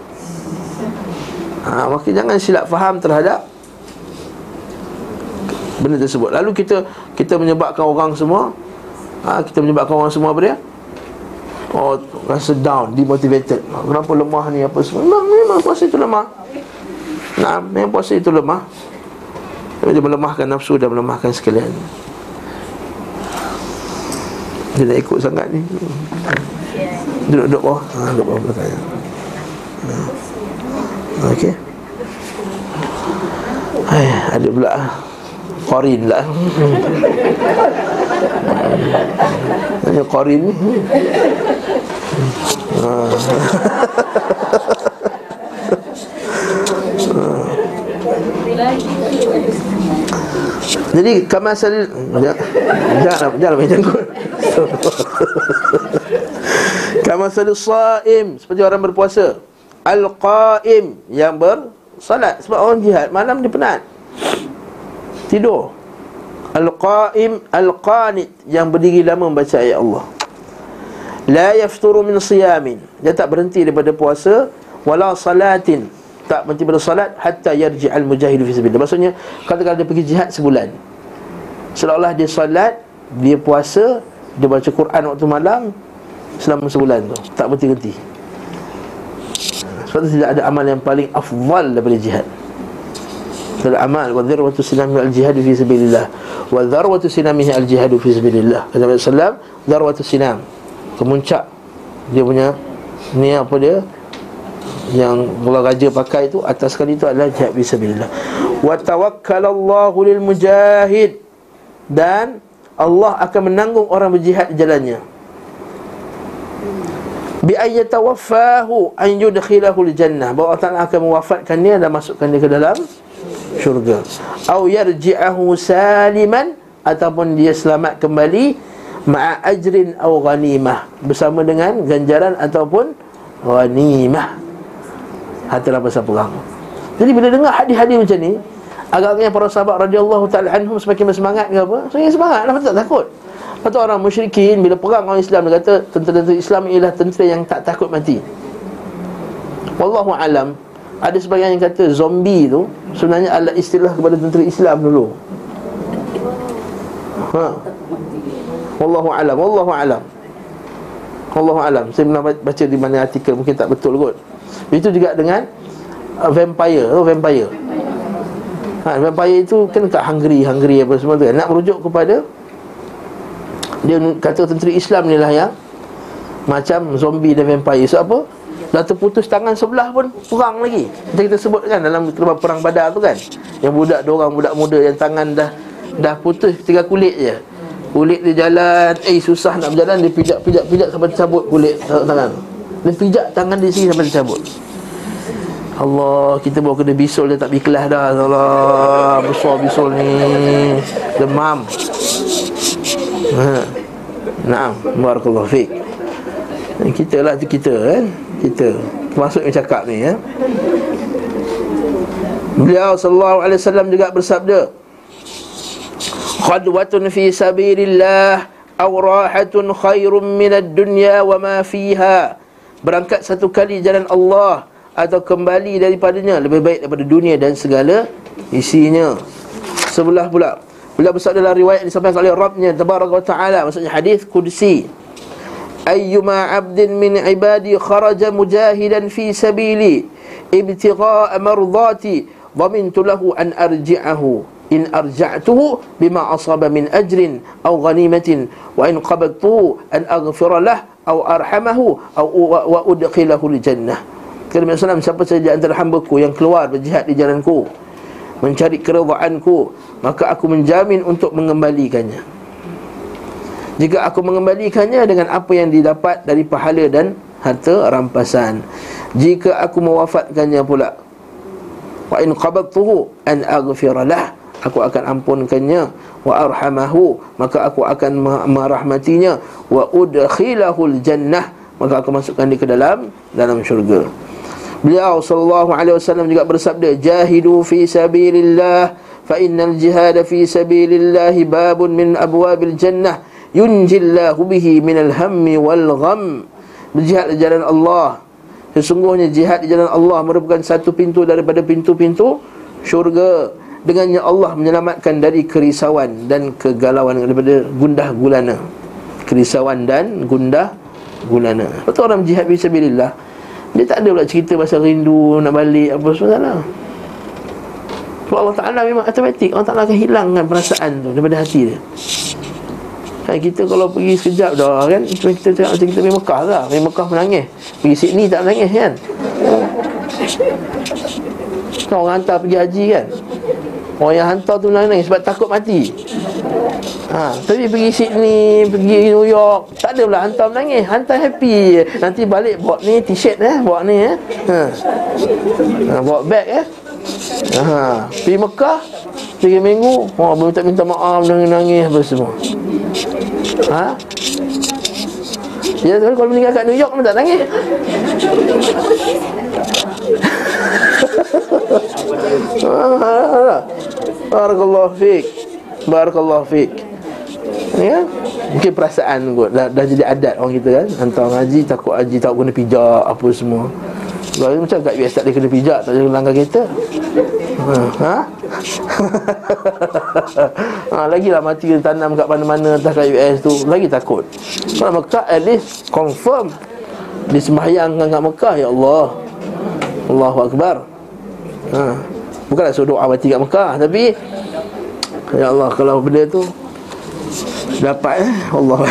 Ha, Maka jangan silap faham terhadap Benda tersebut. Lalu kita Kita menyebabkan orang semua ha, Kita menyebabkan orang semua apa dia? Oh rasa down Demotivated. Kenapa lemah ni apa semua. Memang, memang puasa itu lemah. Nah, memang puasa itu lemah Dia melemahkan nafsu dan melemahkan sekalian. Dia dah ikut sangat ni. Duduk-duduk bawah. Ha, Duduk bawah belakang ha. Okey. Hai, ada pula Qorin pula Ini Qorin ni. Ha. Jadi kamasal jangan jangan main janggut. kamasal saim seperti orang berpuasa. Al-qaim yang bersalat sebab orang jihad malam dia penat. Tidur. Al-qaim al-qanit yang berdiri lama membaca ayat Allah. La yafturu min siyamin. Dia tak berhenti daripada puasa wala salatin tak berhenti pada salat hatta yarji al mujahid fi sabilillah. Maksudnya katakan dia pergi jihad sebulan. Seolah-olah dia salat, dia puasa, dia baca Quran waktu malam selama sebulan tu. Tak berhenti-henti. Sebab tu tidak ada amal yang paling afdal daripada jihad. Kalau amal wa dharwatu sinami al jihad fi sabilillah. Wa dharwatu sinamihi al jihad fi sabilillah. Kata sallam, dharwatu sinam. Kemuncak dia punya ni apa dia? Yang Allah Raja pakai itu atas sekali itu adalah jihad fisabilillah. Wa tawakkalallahu lil mujahid dan Allah akan menanggung orang berjihad di jalannya. Bi ayyatawaffahu an yudkhilahu al jannah. Bahawa Allah Taala akan mewafatkan dia dan masukkan dia ke dalam syurga. Au yarji'ahu saliman ataupun dia selamat kembali ma'a ajrin au ghanimah bersama dengan ganjaran ataupun ghanimah harta rampasan perang. Jadi bila dengar hadis-hadis macam ni, agaknya para sahabat radhiyallahu taala anhum semakin bersemangat ke apa? Semakin semangat, lah tak takut. Lepas orang musyrikin bila perang orang Islam dia kata tentera-tentera Islam ialah tentera yang tak takut mati. Wallahu alam. Ada sebagian yang kata zombie tu sebenarnya adalah istilah kepada tentera Islam dulu. Ha. Wallahu alam, wallahu alam. Wallahu alam. Saya pernah baca di mana artikel mungkin tak betul kot. Itu juga dengan uh, vampire, oh vampire. Ha, vampire itu kan tak hungry, hungry apa semua tu kan. Nak merujuk kepada dia kata tentera Islam ni lah yang macam zombie dan vampire. Sebab apa? Dah terputus tangan sebelah pun perang lagi. Kita kita sebut kan dalam perang badar tu kan. Yang budak dua orang budak muda yang tangan dah dah putus tinggal kulit je. Kulit dia jalan, eh susah nak berjalan dia pijak-pijak-pijak sampai cabut kulit tangan. Dia pijak tangan dia sini sampai cabut. Allah, kita bawa kena bisul dia tak biklah dah. Allah, besar bisul ni. Demam. Ha. Naam, barakallahu fiqh Kita lah tu kita kan Kita, yang cakap ni ya Beliau sallallahu alaihi wasallam juga bersabda Khadwatun fi sabirillah Aw rahatun khairun minad dunya wa ma fiha berangkat satu kali jalan Allah atau kembali daripadanya lebih baik daripada dunia dan segala isinya. Sebelah pula Bila bersabda dalam riwayat disampaikan oleh Rabbnya wa ta'ala Maksudnya hadis Qudsi Ayyuma abdin min ibadi kharaja mujahidan fi sabili Ibtigha'a mardati dhamintu lahu an arji'ahu in arja'tuhu bima asaba min ajrin aw ghanimatin wa in qabadtuhu an aghfira aw arhamahu aw wa udkhilahu jannah kata Nabi Sallam siapa saja antara hamba-Ku yang keluar berjihad di jalanku mencari keredaanku maka aku menjamin untuk mengembalikannya. Jika aku mengembalikannya dengan apa yang didapat dari pahala dan harta rampasan. Jika aku mewafatkannya pula wa in qabadtuhu an aghfira lah aku akan ampunkannya. Wa arhamahu maka aku akan merahmatinya. Wa udkhilahul jannah maka aku masukkan dia ke dalam dalam syurga. Beliau sallallahu alaihi wasallam juga bersabda jahidu fi sabilillah fa innal jihad fi sabilillah babun min abwabil jannah yunjillahu bihi minal hammi wal gham. Berjihad di jalan Allah. Sesungguhnya jihad di jalan Allah merupakan satu pintu daripada pintu-pintu syurga dengannya Allah menyelamatkan dari kerisauan dan kegalauan daripada gundah gulana. Kerisauan dan gundah gulana. Betul orang jihad fisabilillah dia tak ada pula cerita pasal rindu nak balik apa semua lah sebab Allah Ta'ala memang automatik Allah Ta'ala akan hilangkan perasaan tu daripada hati dia. Kan kita kalau pergi sekejap dah kan kita cakap macam kita pergi Mekah lah. Pergi Mekah menangis. Pergi Sydney tak menangis kan. Kan orang hantar pergi haji kan Orang yang hantar tu nangis sebab takut mati. Ha, Tapi pergi Sydney, pergi New York Tak ada pula hantar menangis. Hantar happy. Nanti balik bawa ni t-shirt eh Bawa ni eh. Ha. ha bawa bag eh. Ha. Pergi Mekah Tiga minggu. Oh, tak minta maaf Nangis-nangis apa semua. Ha? Ya, kalau meninggal kat New York tak nangis Barakallahu fiik. Barakallahu fiik. Ya. Mungkin perasaan kot dah, dah jadi adat orang kita kan Hantar ngaji takut haji tak guna pijak apa semua Kalau macam kat US tak kena pijak Tak boleh langgar kereta Ha? ha? ha lagi lah mati kita tanam kat mana-mana Entah kat US tu Lagi takut Kalau Mekah at least confirm Di sembahyang kat Mekah Ya Allah Allahu Akbar ha. Bukanlah suruh doa mati kat Mekah Tapi Ya Allah kalau benda tu Dapat eh Allah.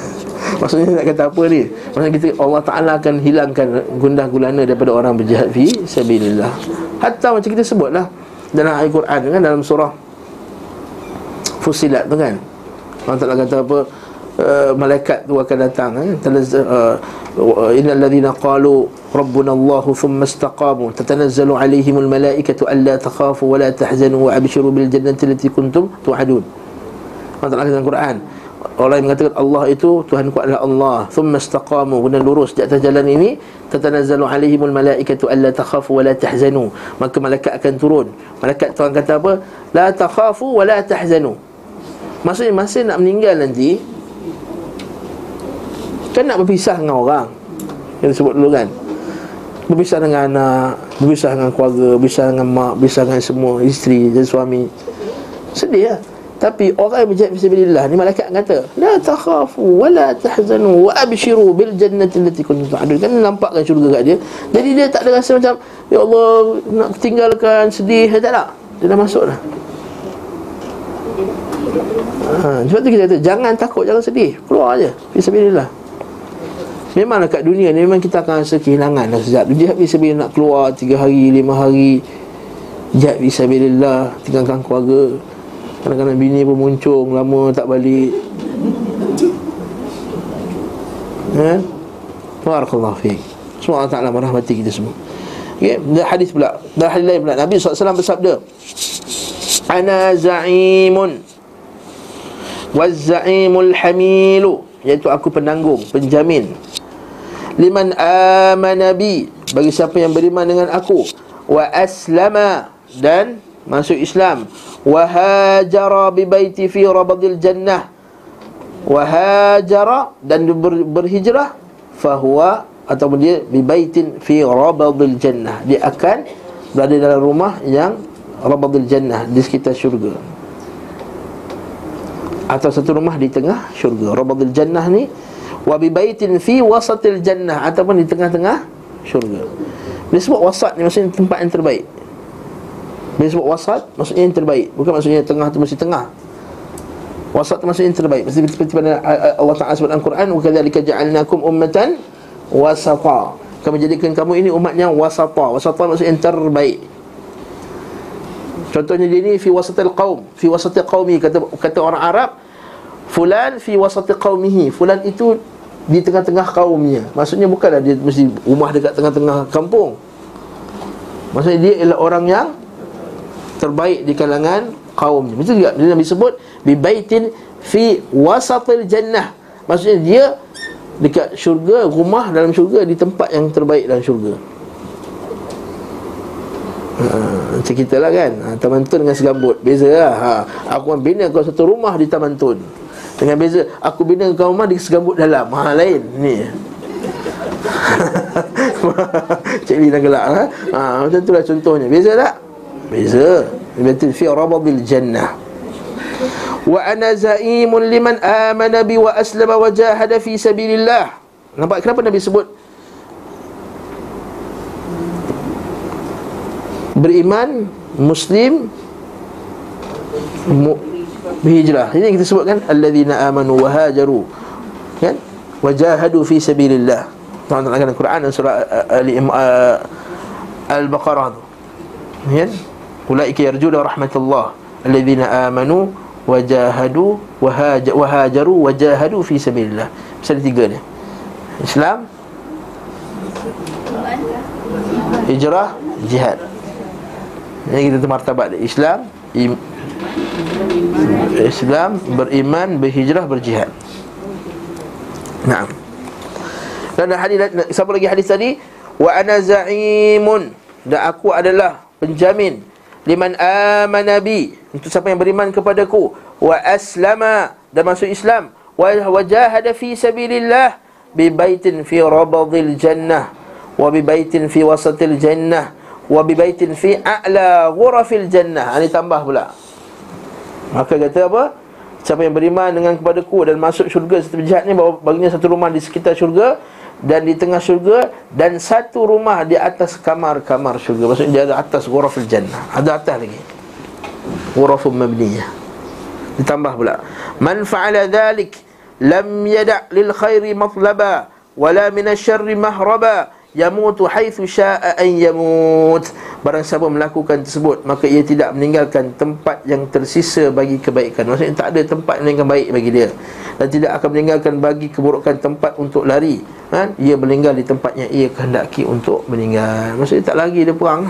Maksudnya nak kata apa ni? Maksudnya kita Allah Ta'ala akan hilangkan Gundah gulana daripada orang berjihad Fi Sabilillah. Hatta macam kita sebut lah Dalam Al-Quran kan Dalam surah Fusilat tu kan. Allah Ta'ala kata apa uh, Malaikat tu akan datang kan uh, Allahu thumma istaqamu Tatanazzalu alaihimul malaikatu Alla takhafu wa la tahzanu Wa abshiru bil jannati lati kuntum tu'adun Allah Ta'ala dalam Quran. Orang yang mengatakan Allah itu Tuhan ku adalah Allah. Thumma istaqamu Kemudian lurus di atas jalan ini. Tatanazzalu alaihimul malaikatu Alla takhafu wa la tahzanu Maka malaikat akan turun. Malaikat Tuhan kata apa? La takhafu wa la tahzanu Maksudnya masa nak meninggal nanti Kan nak berpisah dengan orang. Yang disebut dulu kan. Berpisah dengan anak Berpisah dengan keluarga Berpisah dengan mak Berpisah dengan semua Isteri dan suami. Sedih lah. Tapi orang yang berjaya fisabilillah ni malaikat kata la takhafu wa la tahzanu wa abshiru bil jannati allati kuntum tu'adun kan nampakkan syurga kat dia. Jadi dia tak ada rasa macam ya Allah nak tinggalkan sedih tak tak dia dah masuk dah. Ha, sebab tu kita kata jangan takut jangan sedih. Keluar aja fisabilillah Memanglah kat dunia ni Memang kita akan rasa kehilangan dah Sekejap Jihad bisa nak keluar Tiga hari, lima hari Jihad bisa Tinggalkan keluarga. Kadang-kadang bini pun muncung Lama tak balik. Ya Barakallahu fiqh Semua Allah Ta'ala merahmati kita semua. Okay, dan hadis pula. Dan hadis lain pula. Nabi SAW bersabda Ana za'imun Wazza'imul hamilu Iaitu aku penanggung Penjamin liman amana bi. Bagi siapa yang beriman dengan aku. Wa aslama. Dan masuk Islam. Wa hajara bi baiti fi rabadil jannah. Wa hajara dan ber, berhijrah. Fahuwa ataupun dia bi baitin fi rabadil jannah. Dia akan berada dalam rumah yang rabadil jannah. Di sekitar syurga. Atau satu rumah di tengah syurga. Rabadil jannah ni wa bi baitin fi wasatil jannah ataupun di tengah-tengah syurga. Dia sebut wasat ni maksudnya tempat yang terbaik. Bila sebut wasat Maksudnya yang terbaik. Bukan maksudnya tengah tu mesti tengah. Wasat tu maksudnya yang terbaik. Mesti seperti mana Allah Ta'ala sebut dalam Quran Wa kadzalika ja'alnakum ummatan Wasata Kami jadikan kamu ini umat yang wasata Wasata maksudnya yang terbaik. Contohnya dia ni Fi wasatil qaum. Fi wasatil qaumi. Kata, kata orang Arab Fulan fi wasatil qaumihi. Fulan itu di tengah-tengah kaumnya Maksudnya bukanlah dia mesti rumah dekat tengah-tengah kampung Maksudnya dia ialah orang yang terbaik di kalangan kaumnya. Betul juga dia Nabi sebut bi baitin fi wasatil jannah. Maksudnya dia dekat syurga, rumah dalam syurga di tempat yang terbaik dalam syurga. Ha, macam kita lah kan ha, Taman Tun dengan segambut Beza lah ha, Aku bina kau satu rumah di Taman Tun Dengan beza Aku bina kau rumah di segambut dalam. Ha lain. Ni. Cik dah gelak ha? ha, Macam tu lah contohnya. Beza tak? Beza. Betul fi rabadil jannah. Wa ana za'imun liman amana bi wa aslama wa jahada fi sabilillah. Nampak kenapa Nabi sebut Beriman Muslim mu, Berhijrah. Ini kita sebutkan Alladzina amanu wa hajaru Kan? Wajahadu fi sabilillah. Allah Ta'ala dalam Quran dan surah uh, uh, Al-Baqarah tu. Ya Ulaika yarjuna rahmatullah. Alladzina amanu Wajahadu Wahajaru Wajahadu fi sabilillah. Misalnya tiga ni. Islam Hijrah Jihad. Ini kita tu martabat Islam im, Islam Beriman Berhijrah Berjihad. Nah dan hadis siapa lagi hadis tadi? Wa ana za'imun. Dan aku adalah penjamin. Liman amana bi. Untuk siapa yang beriman kepadaku. Wa aslama. Dan masuk Islam. Wa wajahada fi sabilillah. Bi baitin fi rabadil jannah. Wa bi baitin fi wasatil jannah. Wa bi baitin fi a'la ghurafil jannah. Ini tambah pula. Maka kata apa? Siapa yang beriman dengan kepadaku dan masuk syurga serta berjihad ni baginya satu rumah di sekitar syurga dan di tengah syurga dan satu rumah di atas kamar-kamar syurga. Maksudnya dia ada atas ghuraful jannah. Ada atas lagi. Ghurafun mabniyah. Ditambah pula man fa'ala dhalik lam yada' lil khairi matlaba wala min asyarri mahraba yamutu haitsu syaa an yamut. Barang siapa melakukan tersebut maka ia tidak meninggalkan tempat yang tersisa bagi kebaikan. Maksudnya tak ada tempat yang baik bagi dia. Dan tidak akan meninggalkan bagi keburukan tempat untuk lari. Kan? Ia meninggal di tempat yang ia kehendaki untuk meninggal. Maksudnya tak lagi dia perang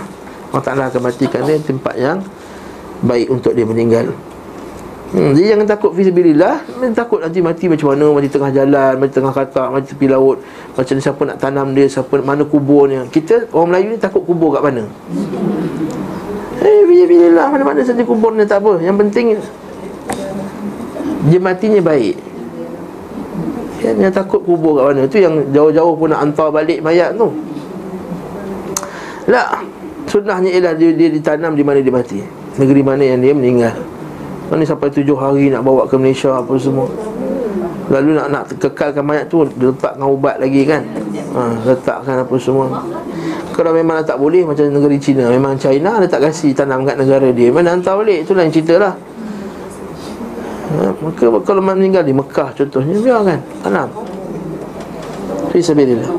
Allah Taala akan matikan dia tempat yang baik untuk dia meninggal Hmm, dia jangan takut fisabilillah Dia takut nanti mati macam mana Mati tengah jalan, mati tengah katak, mati tepi laut. Macam siapa nak tanam dia, siapa mana kuburnya. Kita, orang Melayu ni takut kubur kat mana? Eh, fisabilillah, mana-mana saja kuburnya tak apa. Yang penting Dia matinya baik. Kan? Yang takut kubur kat mana. Itu yang jauh-jauh pun nak hantar balik mayat tu. Lah Sunnahnya ialah dia, dia ditanam di mana dia mati. Negeri mana yang dia meninggal Ni sampai tujuh hari nak bawa ke Malaysia apa semua. Lalu nak nak kekalkan mayat tu Letakkan ubat lagi kan. Ha, Letakkan apa semua. Kalau memang tak boleh macam negeri China Memang China dia tak kasih tanam kat negara dia Memang hantar balik. Itulah yang cerita lah. Ha, Maka kalau meninggal di Mekah contohnya Biar kan tanam Fisabilillah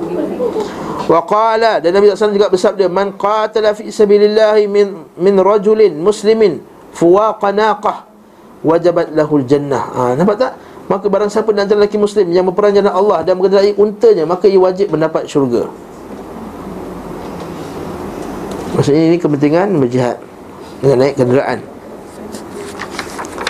Wa qala dan Nabi SAW juga bersabda man qatala fi sabilillah min min rajulin muslimin fuwaqa naqah wajabat lahul jannah. Ha, nampak tak? Maka barang siapa di antara lelaki muslim yang berperang jalan Allah dan mengendarai untanya, maka ia wajib mendapat syurga. Maksudnya ini kepentingan berjihad dengan naik kenderaan.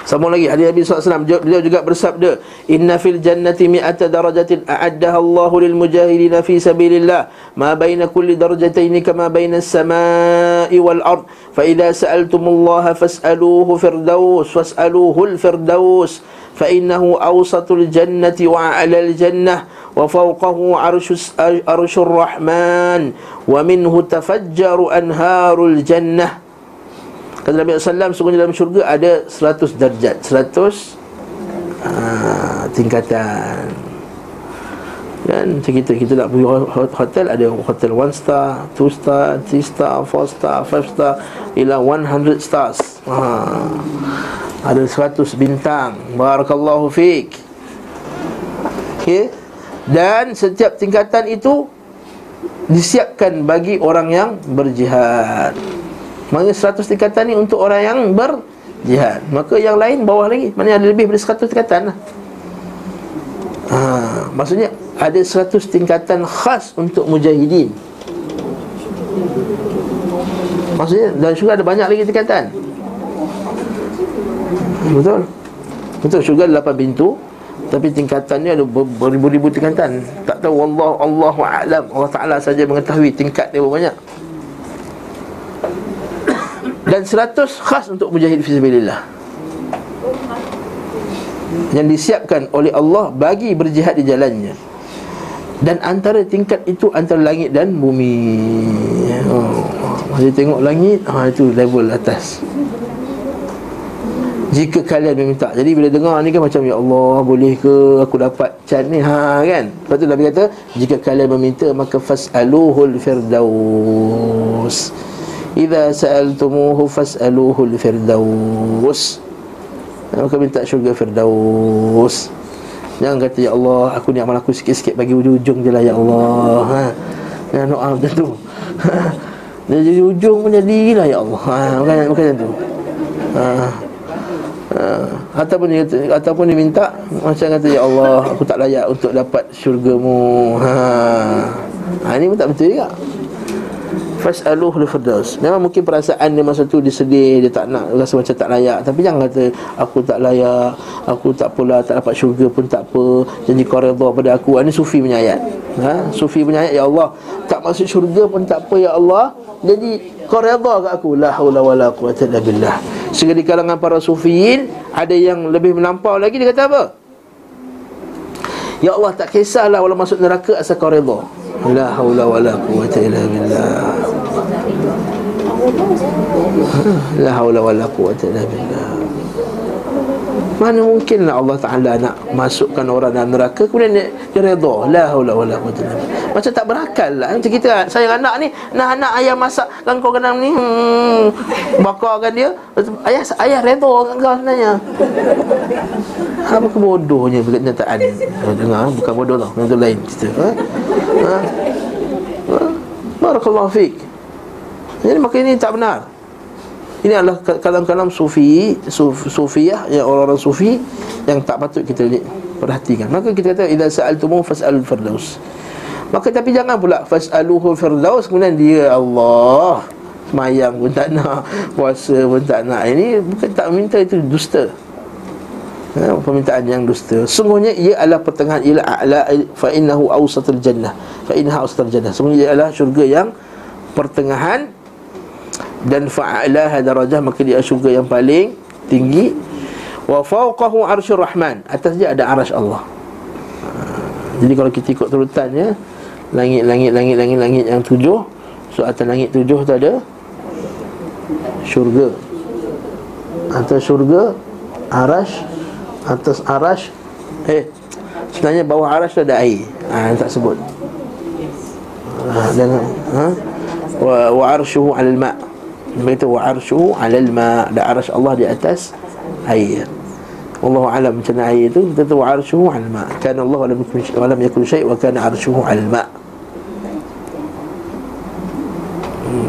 Sambung lagi hadis Nabi SAW Beliau juga bersabda Inna fil jannati mi'ata darajatin A'addaha Allahu lil mujahidin fi sabilillah Ma baina kulli darajataini Kama baina samai wal ard. Fa idha sa'altumullaha fas'aluhu firdaus Fas'aluhu awsatul jannati wa a'la al-jannah Wa fawqahu arshur rahman Wa minhu tafajjaru anharul jannah Kata Nabi SAW Sungguhnya dalam syurga ada 100 darjat. 100 uh, tingkatan. Kan? Macam kita Kita nak pergi hotel Ada hotel one star Two star Three star Four star Five star Ila one hundred stars. Ha. Ada seratus bintang. Barakallahu fiqh Okay Dan setiap tingkatan itu Disiapkan bagi orang yang berjihad Maksudnya seratus tingkatan ni Untuk orang yang berjihad. Maka yang lain bawah lagi. Maksudnya ada lebih dari seratus tingkatan lah. Ha. Maksudnya ada 100 tingkatan khas untuk mujahidin. Maksudnya dan syurga ada banyak lagi tingkatan. Betul? Betul syurga ada 8 pintu. Tapi tingkatannya ada beribu-ribu tingkatan. Tak tahu Allah Allah Alam. Allah Ta'ala saja mengetahui tingkat dia berapa banyak Dan 100 khas untuk mujahid fisabilillah yang disiapkan oleh Allah bagi berjihad di jalannya. Dan antara tingkat itu antara langit dan bumi. Oh, Masih tengok langit ha, Itu level atas. Jika kalian meminta. Jadi bila dengar ni kan macam Ya Allah boleh ke aku dapat can ni? Ha, kan? Lepas tu Nabi kata Jika kalian meminta Maka fas'aluhul firdaus Iza sa'altumuhu fas'aluhul firdaus Maka minta syurga firdaus Jangan kata Ya Allah Aku ni amal aku sikit-sikit Bagi ujung-ujung je lah Ya Allah ha. Jangan doa macam tu ha. Jadi ujung pun jadilah Ya Allah ha. Bukan, bukan macam tu ha. Ha. Ataupun dia kata, Ataupun dia minta Macam kata Ya Allah Aku tak layak untuk dapat syurgamu ha. ha. Ini pun tak betul juga Fas'aluh firdaus. Memang mungkin perasaan dia masa tu Dia sedih Dia tak nak Rasa macam tak layak. Tapi jangan kata Aku tak layak Aku tak pula Tak dapat syurga pun tak apa Janji kau redha pada aku. Ini sufi punya ayat. Ha? Sufi punya ayat Ya Allah Tak masuk syurga pun tak apa Ya Allah Jadi kau redha kat aku. La hawla wa la quwata billah. Sehingga di kalangan para sufiin Ada yang lebih melampau lagi Dia kata apa? Ya Allah tak kisahlah Walau masuk neraka Asal kau redha La hawla wa la quwata illa billah. La haula wa la quwata illa billah. Mana mungkinlah Allah Ta'ala nak masukkan orang dalam neraka Kemudian dia, dia redha. La haula wa la quwata Macam tak berakal lah. Macam kita sayang anak ni Nak anak ayah masak kan kau kena ni hmm, Bakarkan dia. Ayah ayah redha kan kau sebenarnya. Apa kebodohnya Kenyataan? Dengar bukan bodoh tau tu lain cerita ha? Ha? Ha? Barakallahu fiqh jadi maka ini tak benar. Ini adalah kalam-kalam sufi suf, Sufiyah Yang orang-orang sufi Yang tak patut kita perhatikan. Maka kita kata Iza sa'altumu fas'alul firdaus. Maka tapi jangan pula Fas'aluhu firdaus Kemudian dia Allah Semayang pun tak nak Puasa pun tak nak. Ini bukan tak minta itu dusta Ya, permintaan yang dusta. Sungguhnya ia adalah pertengahan Ia a'la fa'innahu awsatul jannah. Fa'innaha awsatul jannah. Sungguhnya ia adalah syurga yang Pertengahan dan fa'alaha darajah maka dia syurga yang paling tinggi. Wa fawqahu arsyur rahman. Atas dia ada arasy Allah. Ha, jadi kalau kita ikut turutannya langit-langit langit-langit langit yang tujuh so atas langit tujuh tu ada syurga. Atas syurga arash atas arash eh sebenarnya bawah arash ada air ha, tak sebut ha, dan ha wa, wa arshuhu 'alal ma' Begitu wa arshu 'alal ma da arsy Allah di atas air. Wallahu alam macam air itu kita tahu arshuhu 'alal ma. Kana Allah lam yakun wa lam yakun syai' wa kana arshuhu 'alal ma. Hmm,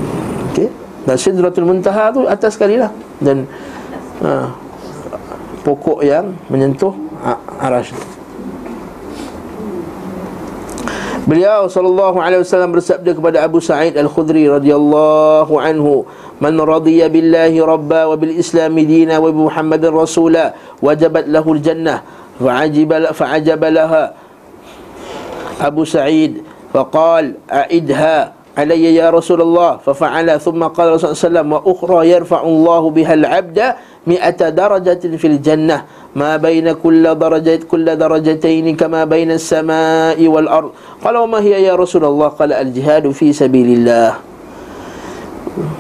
okey. Dan sidratul muntaha tu atas sekali lah dan ha, pokok yang menyentuh arasy. Beliau sallallahu alaihi wasallam bersabda kepada Abu Sa'id Al-Khudri radhiyallahu anhu من رضي بالله ربا وبالإسلام دينا وبمحمد رسولا وجبت له الجنة فعجب, فعجب لها أبو سعيد فقال أعدها علي يا رسول الله ففعل ثم قال رسول الله صلى الله عليه وسلم وأخرى يرفع الله بها العبد مئة درجة في الجنة. ما بين كل درجة كل kama كما بين السماء والأرض. قال وما هي يا رسول الله؟ قال الجهاد في سبيل الله.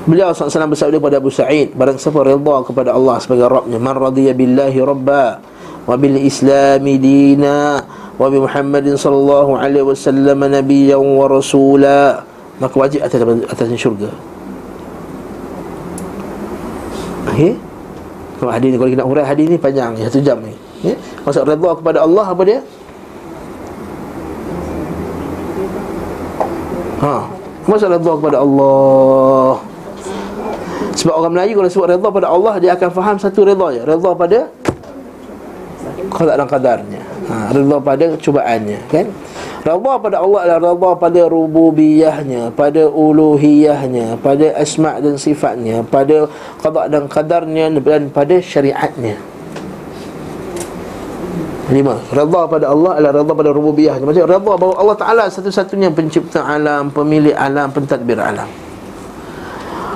Beliau SAW bersabda kepada Abu Sa'id Barang siapa redha kepada Allah sebagai Rabbnya Man radiyya billahi rabba Wa bil islami dina Wa bi Muhammadin sallallahu alaihi wasallam Nabiyan wa rasula. Maka wajib atas, atas syurga. Okay kalau hadis ni kalau kita nak hurai hadis ni panjang satu jam ni. Ya? Maksud redha kepada Allah apa dia? Ha. Maksud redha kepada Allah. Sebab orang Melayu kalau sebut redha pada Allah Dia akan faham satu redha je Redha pada Qadar dan qadarnya ha, Redha pada cubaannya kan Redha pada Allah adalah redha pada rububiyahnya Pada uluhiyahnya Pada asma' dan sifatnya Pada qadar dan qadarnya Dan pada syariatnya. Lima. Redha pada Allah adalah redha pada rububiyahnya. Maksudnya redha bahawa Allah Ta'ala satu-satunya pencipta alam Pemilik alam, pentadbir alam.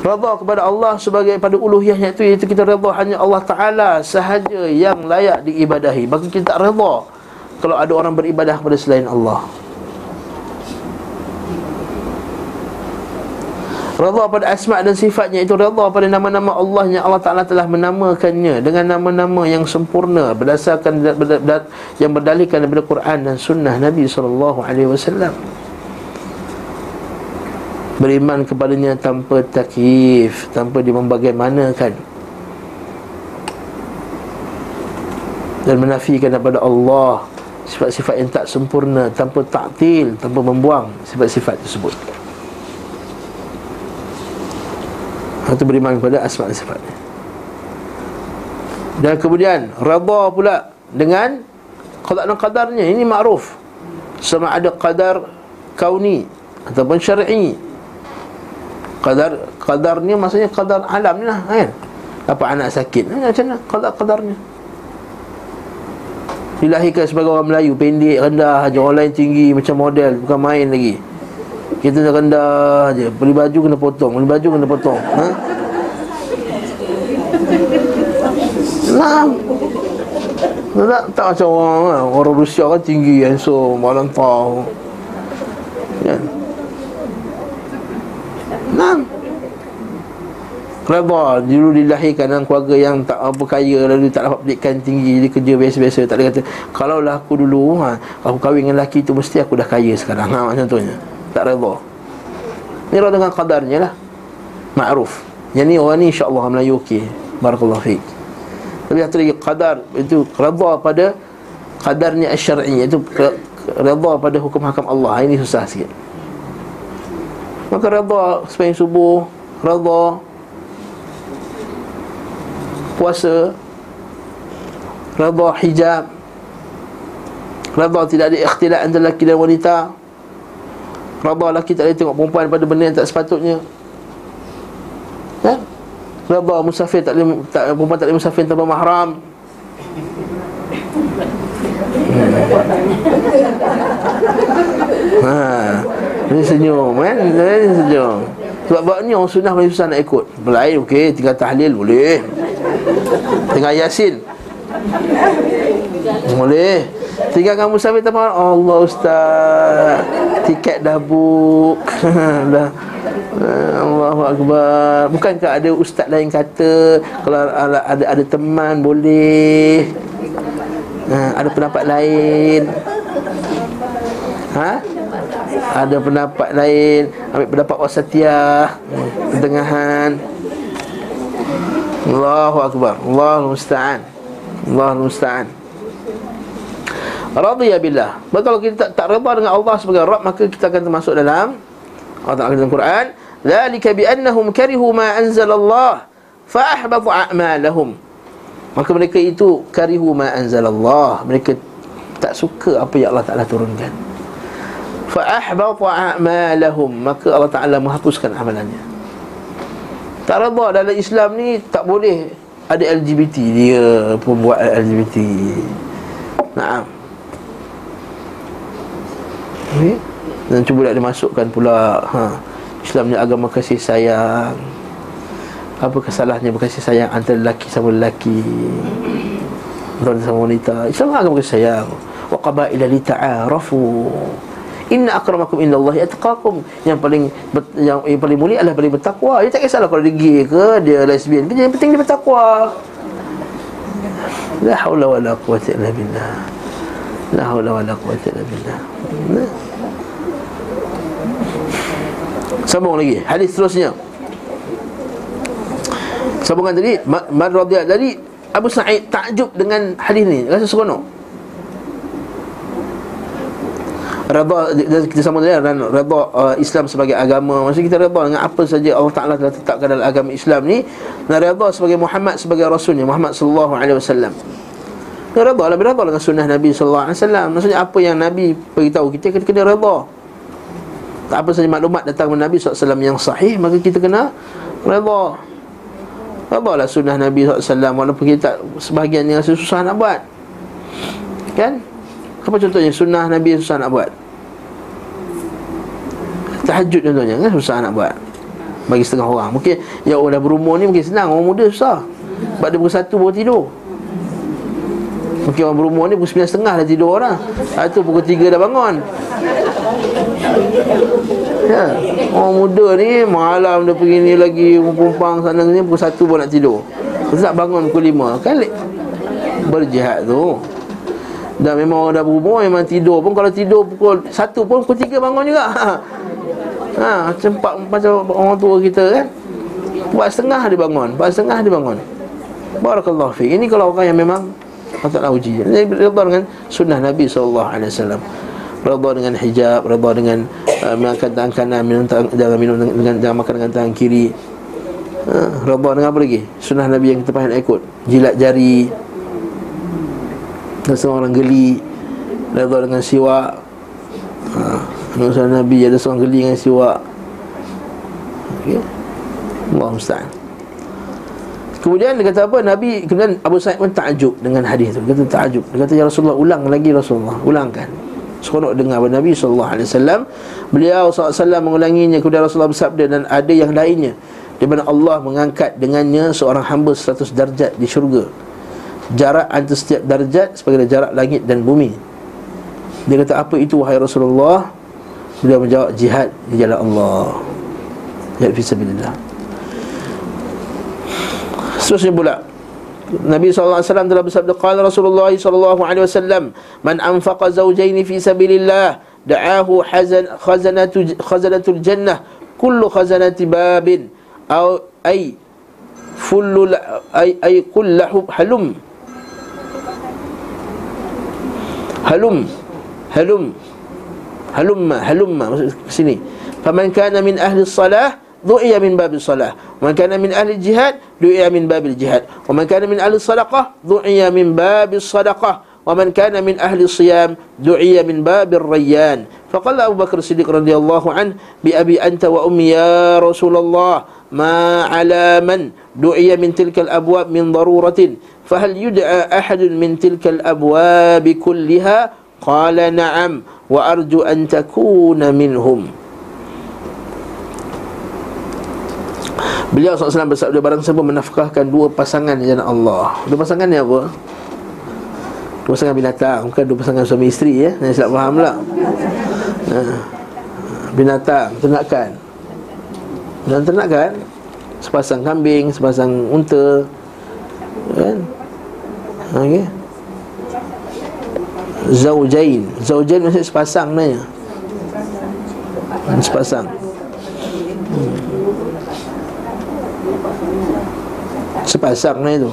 Rada kepada Allah sebagai pada uluhiyahnya itu Iaitu kita rada hanya Allah Ta'ala sahaja yang layak diibadahi. Maka kita tak rada Kalau ada orang beribadah kepada selain Allah Rada pada asma' dan sifatnya Itu rada pada nama-nama Allah Yang Allah Ta'ala telah menamakannya Dengan nama-nama yang sempurna Berdasarkan Yang berdalihkan daripada Quran dan Sunnah Nabi SAW beriman kepadanya tanpa takyif tanpa dibagaimanakan dan menafikan daripada Allah sifat-sifat yang tak sempurna tanpa taktil tanpa membuang sifat-sifat tersebut atau beriman kepada asma dan sifatnya dan kemudian rada pula dengan qada dan qadarnya ini makruf sama ada qadar kauni ataupun syar'i Qadar Qadarnya maksudnya qadar alam ni lah kan Apa anak sakit ha, Macam mana qadar qadarnya Dilahirkan sebagai orang Melayu Pendek, rendah Orang lain tinggi macam model Bukan main lagi Kita dah rendah je. Beli baju kena potong Beli baju kena potong. Ha? Nah, tak, tak macam orang kan? Orang Rusia kan tinggi So malam tahu Kan Nah. Reba dulu dilahirkan dalam keluarga yang tak apa kaya lalu tak dapat pendidikan tinggi dia kerja biasa-biasa. Tak ada kata kalau lah aku dulu ha, aku kahwin dengan lelaki tu mesti aku dah kaya sekarang. Ha macam contohnya tak reda. Ni reda dengan qadarnya lah. Ma'ruf. Yang ni orang ni insya-Allah Melayu okey. Barakallahu fiik tapi satu lagi qadar itu reda pada qadarnya asy-syar'i itu reda pada hukum hakam Allah. Ini susah sikit. Maka redha sepanjang subuh Redha Puasa Redha hijab Redha tidak ada ikhtilat antara lelaki dan wanita Redha lelaki tak boleh tengok perempuan pada benda yang tak sepatutnya. Kan? Redha musafir tak boleh tak, Perempuan tak boleh musafir tanpa mahram. Hmm. Ha dia senyum kan? Dia senyum. Sebab buatnya orang sunnah paling susah nak ikut. Berlain okey Tinggal tahlil boleh. Tinggal yasin. Boleh. Tinggal kamu sampai tempat Allah Ustaz Tiket dah book. Dah. Allahu Akbar. Bukankah ada ustaz lain kata Kalau ada ada, ada teman boleh? Ha, Ada pendapat lain? Ha? ada pendapat lain? Ambil pendapat wasatiyah pertengahan Allahu akbar. Allahu musta'an. Allahu musta'an Radiyya billah. Maka kalau kita tak, tak reda dengan Allah sebagai Rabb Maka kita akan termasuk dalam Allah Ta'ala dalam Quran Zalika bi'annahum karihu ma anzalallah Fa'ahbatu a'malahum. Maka mereka itu Karihu ma anzalallah. Mereka tak suka apa yang Allah Ta'ala turunkan. Fa'ahbata a'malahum. Maka Allah Taala menghapuskan amalannya. Tak redha dalam Islam ni tak boleh ada LGBT dia pembuat LGBT Naam okay. dan cuba nak dimasukkan pula ha, Islam ni agama kasih sayang apa kesalahannya berkasih sayang antara lelaki sama lelaki Wanita sama wanita Islam agama kasih sayang Wa qabaila li ta'arafu Inna akramakum indallahi atqakum. Yang paling yang, yang paling mulia adalah paling bertakwa. Dia tak kisahlah kalau dia gay ke, dia lesbian ke, yang penting dia bertakwa. La haula wala quwwata illa billah. La haula wala quwwata illa billah. Sambung lagi Hadis seterusnya Sambungan tadi Man radiyat Jadi Abu Sa'id takjub dengan hadis ni Rasa seronok Rada kita sama dia dan uh, Islam sebagai agama. Maksud kita reda dengan apa saja Allah Taala telah tetapkan dalam agama Islam ni dan reda sebagai Muhammad sebagai rasulnya Muhammad sallallahu alaihi wasallam. Dia reda lah berada dengan sunnah Nabi sallallahu alaihi wasallam. Maksudnya apa yang Nabi beritahu kita kita kena reda. Tak apa saja maklumat datang dari Nabi SAW yang sahih Maka kita kena reda Reda lah sunnah Nabi SAW Walaupun kita sebahagian yang susah nak buat. Kan? Apa contohnya sunnah Nabi susah nak buat? tahajud contohnya kan susah nak buat? Bagi setengah orang. Mungkin yang orang dah berumur ni mungkin senang orang muda susah. Sebab dia pukul satu baru tidur. Mungkin orang berumur ni pukul sembilan setengah dah tidur orang. Lepas tu pukul tiga dah bangun ya. orang muda ni malam dia pergi ni lagi pumpang sana ni pukul satu baru nak tidur Lepas nak bangun pukul lima kan berjihad tu dan memang orang dah berumur memang tidur pun kalau tidur pukul satu pun pukul tiga bangun juga Ha, sempat macam orang tua kita kan. Buat setengah dia bangun, buat setengah dia bangun. Barakallahu fiik. Ini kalau orang yang memang patutlah uji. Ini redha dengan sunnah Nabi wasallam. Redha dengan hijab, redha dengan uh, makan tangan kanan, minum tangan, jangan minum dengan jangan makan dengan tangan kiri. Ha, redha dengan apa lagi? Sunnah Nabi yang kita pahal ikut. Jilat jari. Semua orang geli. Redha dengan siwak. Ha, Masa Nabi ada seorang geli dengan siwak okay. Allah Musta'an Kemudian dia kata apa Nabi Kemudian Abu Sa'id pun takjub dengan hadis tu Dia kata takjub Dia kata Ya Rasulullah ulang lagi Rasulullah Ulangkan Seronok dengar Nabi SAW Beliau SAW mengulanginya Kemudian Rasulullah bersabda Dan ada yang lainnya. Di mana Allah mengangkat dengannya Seorang hamba 100 darjat di syurga. Jarak antara setiap darjat Sebagai jarak langit dan bumi. Dia kata apa itu wahai Rasulullah? Beliau menjawab jihad di jalan Allah. Jihad fi sabilillah. Seterusnya pula Nabi SAW telah bersabda Qala Rasulullah SAW Man anfaqa zawjaini fi sabilillah Da'ahu hazan, khazanatu, khazanatul jannah Kullu khazanati babin Au ay Fullu ay, ay kullahu halum Halum Halum halumma halumma maksud sini faman kana min ahli salah du'iya min babil salah wa man kana min ahli jihad du'iya min babil jihad wa man kana min ahli sadaqah du'iya min babil sadaqah wa man kana min ahli siyam du'iya min babil rayyan faqala Abu Bakar Siddiq radhiyallahu an bi abi anta wa ummi ya Rasulullah ma ala man du'iya min tilka al-abwab min daruratin fahal yud'a ahadun min tilka al-abwab kullaha qala na'am wa Beliau SAW bersabda barang siapa menafkahkan dua pasangan di jalan Allah. Dua pasangan ni apa? Dua pasangan binatang, bukan dua pasangan suami isteri ya. Jangan silap faham pula. Ha. Binatang, ternakan. Dan ternakan sepasang kambing, sepasang unta. Kan? Okey zaujain zaujain maksudnya sepasang nanya sepasang sepasang ni tu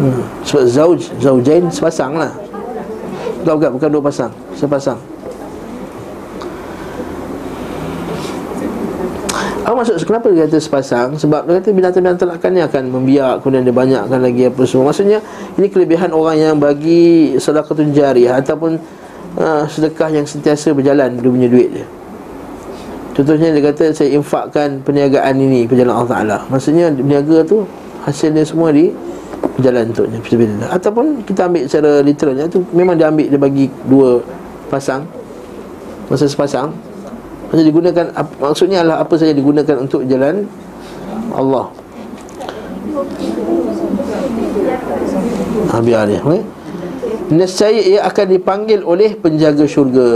hmm. sebab zauj zaujain sepasang lah. Bukan, bukan bukan dua pasang? Sepasang. Apa maksud? Kenapa dia kata sepasang? Sebab dia kata binatang-binatang ternakan ni akan membiak Kemudian dia banyakkan lagi apa semua. Maksudnya ini kelebihan orang yang bagi sedekah jariah Ataupun uh, sedekah yang sentiasa berjalan Dia punya duit dia Contohnya dia kata saya infakkan perniagaan ini Perjalanan Allah Ta'ala. Maksudnya berniaga tu hasilnya semua di Berjalan untuknya Ataupun kita ambil secara literalnya tu Memang dia ambil dia bagi dua pasang Masa sepasang. Maksudnya digunakan Maksudnya adalah apa saja digunakan untuk jalan Allah. Biar dia okay? Nescaya ia akan dipanggil oleh penjaga syurga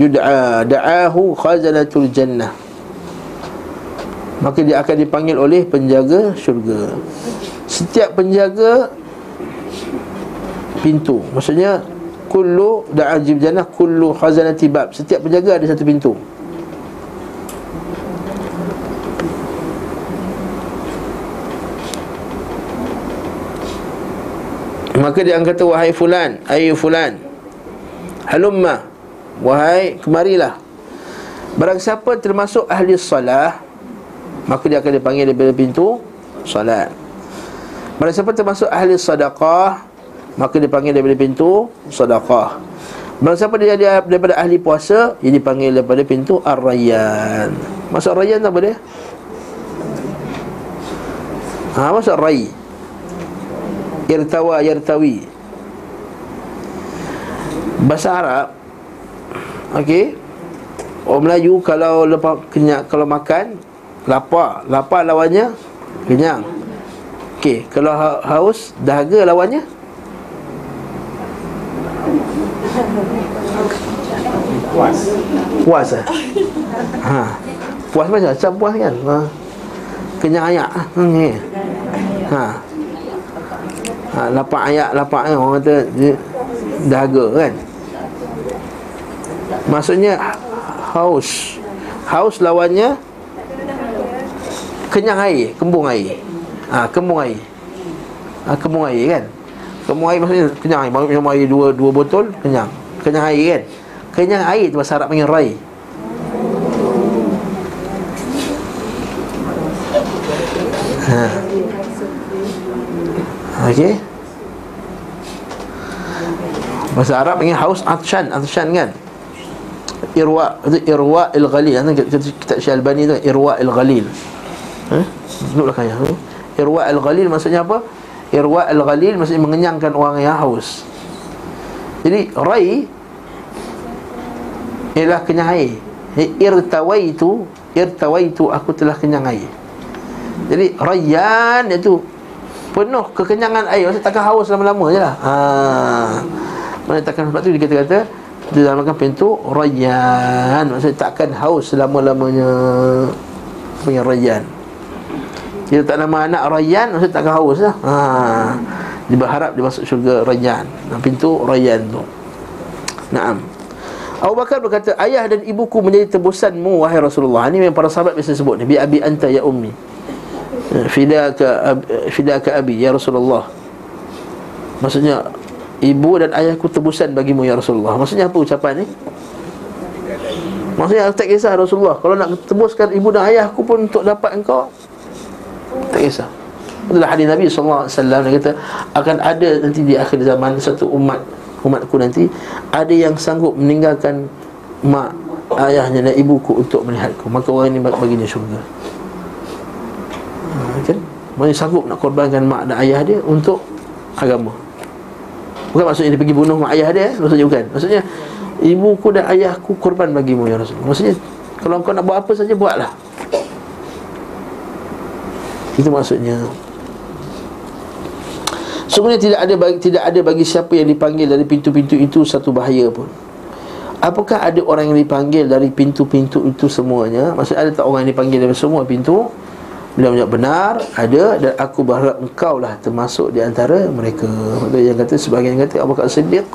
Yud'a da'ahu khazanatul jannah. Maka dia akan dipanggil oleh penjaga syurga. Setiap penjaga pintu. Maksudnya Kullu da'ajib jannah Kullu khazanati bab. Setiap penjaga ada satu pintu. Maka dia kata Wahai fulan Ayu fulan Halumma Wahai kemarilah. Barang siapa termasuk ahli salah Maka dia akan dipanggil daripada pintu Salat Barang siapa termasuk ahli sadaqah Maka dipanggil daripada pintu Sadaqah Barang siapa dia daripada ahli puasa Dia dipanggil daripada pintu Ar-Rayyan. Masuk Ar-Rayyan apa dia? Ha, masuk Ar-Rayyan Irtawa yartawi. Bahasa Arab Okey Orang Melayu kalau lepas kenyang kalau makan lapar, lapar lawannya kenyang. Okey, kalau ha-, haus dahaga lawannya puas. Puas eh? Ha. Puas macam macam puas kan? Ha. Kenyang ayak. Ha. ha ha, Lapak ayak Lapak kan Orang kata Dahaga kan Maksudnya Haus. Haus lawannya Kenyang air Kembung air. Ha, Kembung air. Ha, Kembung air kan? Kembung air maksudnya kenyang air. Minum air dua, dua botol Kenyang. Kenyang air kan? Kenyang air tu bahasa Arab panggil rai. Ha. Okey. Bahasa Arab panggil haus atshan, atshan kan? Irwa, irwa al-ghalil. Nanti kita kitab Syalbani tu irwa al-ghalil. Ha? Duduk belakang ya. Irwa al-ghalil maksudnya apa? Irwa al-ghalil maksudnya mengenyangkan orang yang haus. Jadi rai ialah kenyang air. Irtawaitu, irtawaitu aku telah kenyang air. Jadi rayyan itu penuh kekenyangan air Maksudnya takkan haus lama-lama je lah Haa Maksudnya takkan sebab tu dia kata-kata Dia pintu Rayyan. Maksudnya takkan haus selama-lamanya Punya Rayyan. Dia tak nama anak Rayyan Maksudnya takkan haus lah. Haa Dia berharap dia masuk syurga Rayyan. Pintu Rayyan tu. Naam. Abu Bakar berkata Ayah dan ibuku menjadi tebusanmu Wahai Rasulullah. Ini memang para sahabat biasa sebut Bi abi anta ya ummi. Fidaka Fidaka abi Ya Rasulullah? Maksudnya Ibu dan ayahku tebusan bagimu Ya Rasulullah. Maksudnya apa ucapan ni? Maksudnya tak kisah Rasulullah. Kalau nak tebuskan ibu dan ayahku pun Untuk dapat engkau Tak kisah. Itulah hadis Nabi SAW Dia kata Akan ada nanti di akhir zaman Satu umat Umatku nanti Ada yang sanggup meninggalkan Mak Ayahnya dan ibuku Untuk melihatku. Maka orang ini baginya syurga. Kan? Maksudnya sanggup nak korbankan mak dan ayah dia Untuk agama Bukan maksudnya dia pergi bunuh mak ayah dia Maksudnya bukan Maksudnya Ibuku dan ayahku korban bagimu ya Rasul Maksudnya Kalau kau nak buat apa saja buatlah Itu maksudnya Sebenarnya tidak ada bagi, tidak ada bagi siapa yang dipanggil dari pintu-pintu itu satu bahaya pun. Apakah ada orang yang dipanggil dari pintu-pintu itu semuanya? Maksudnya ada tak orang yang dipanggil dari semua pintu? Beliau menjawab benar Ada dan aku berharap engkau lah Termasuk di antara mereka. Maksudnya yang kata Sebagian yang kata Abu Bakar Siddiq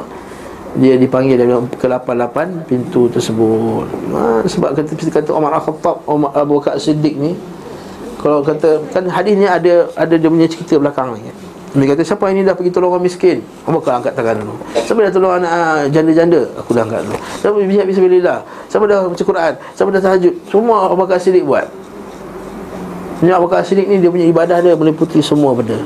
Dia dipanggil dari ke-88 Pintu tersebut. Ha, Sebab kata kata Umar Al-Khattab Umar Abu Bakar Siddiq ni Kalau kata Kan hadis ni ada Ada dia punya cerita belakang ni. Dia kata siapa ini dah pergi tolong orang miskin? Abu Bakar angkat tangan dulu. Siapa dah tolong anak ah, janda-janda? Aku dah angkat dulu. Siapa bisa bisa Siapa dah baca Quran? Siapa dah tahajud? Semua Abu Bakar Siddiq buat Abu Bakar Siddiq ni dia punya ibadah dia meliputi semua benda.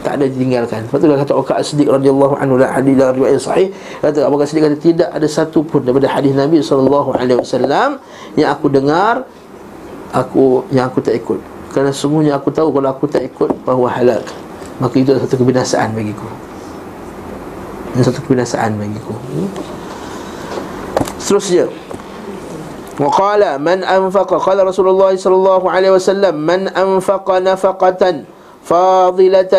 Tak ada ditinggalkan. Lepas tu dia kata Bakar Siddiq radhiyallahu anhu la hadis dalam riwayat sahih. Kata Abu Siddiq kata tidak ada satu pun daripada hadis Nabi wasallam yang aku dengar aku yang aku tak ikut. Kerana sungguhnya aku tahu kalau aku tak ikut bahawa halak. Maka itu satu kebinasaan bagiku. Ini satu kebinasaan bagiku. Seterusnya وقال من أنفق قال رسول الله صلى الله عليه وسلم من أنفق نفقة فاضلة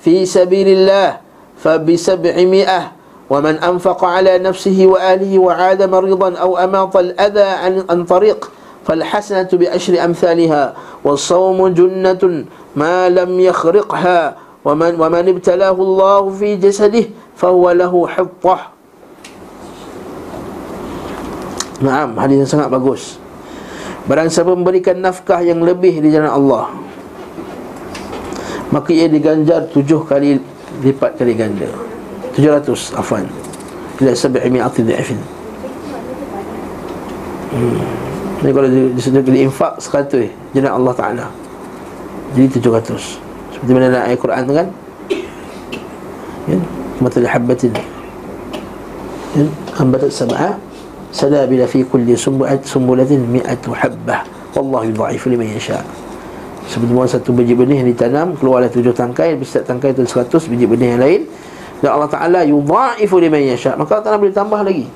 في سبيل الله فبسبعمائة ومن أنفق على نفسه وآله وعاد مريضا أو أماط الأذى عن, عن طريق فالحسنة بعشر أمثالها والصوم جنة ما لم يخرقها ومن, ومن ابتلاه الله في جسده fahuwa lahu hittah Naam, hadis yang sangat bagus. Barang siapa memberikan nafkah yang lebih di jalan Allah Maka ia diganjar tujuh kali lipat kali ganda. Tujuh ratus, afan Ila sabi'i mi'ati di'afin hmm. Ini kalau disebut di infak seratus Jalan Allah Ta'ala. Jadi tujuh ratus. Seperti mana dalam ayat Quran kan? Ya. Matali habbatin. Ya. Ambatat sab'a Sadabila fi kulli sumbu'at sumbulatin mi'atu habbah. Wallahu yudha'ifu liman yasha' mana satu biji benih yang ditanam Keluarlah tujuh tangkai Setiap tangkai itu seratus biji benih yang lain. Dan Allah Ta'ala yudha'ifu liman yasha' Maka Allah Ta'ala boleh tambah lagi.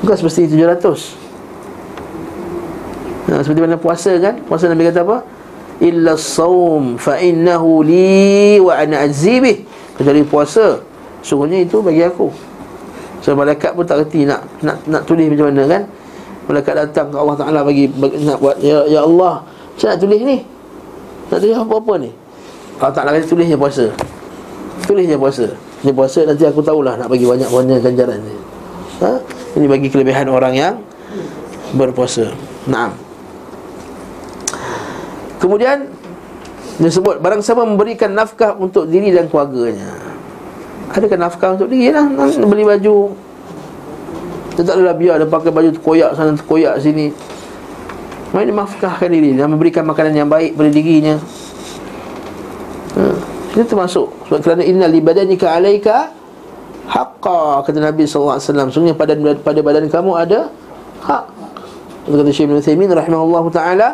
Bukan seperti tujuh ratus. Ha, Seperti mana puasa kan? Puasa Nabi kata apa? Illa sawm fa'innahu li wa ana azibih Kecuali puasa Sungguhnya itu bagi aku So malaikat pun tak reti nak nak nak tulis macam mana kan. Malaikat datang ke Allah Taala bagi, bagi nak buat ya ya Allah, saya nak tulis ni. Nak tulis apa-apa ni? Allah Taala kata tulis je puasa. Tulis je puasa. Ni puasa nanti aku tahulah nak bagi banyak-banyak ganjaran ni. Ha? Ini bagi kelebihan orang yang berpuasa. Naam. Kemudian disebut barang siapa memberikan nafkah untuk diri dan keluarganya. Adakah nafkah untuk diri lah Beli baju. Dia tak adalah biar Dia pakai baju terkoyak sana Terkoyak sini. Mereka dia nafkahkan diri Dia memberikan makanan yang baik pada dirinya. Ha. Itu termasuk Sebab kerana inna li badanika alaika Haqqa Kata Nabi SAW Sungguhnya pada, pada badan kamu ada Hak. Kata Syekh Ibn Thaymin Rahimahullah Ta'ala.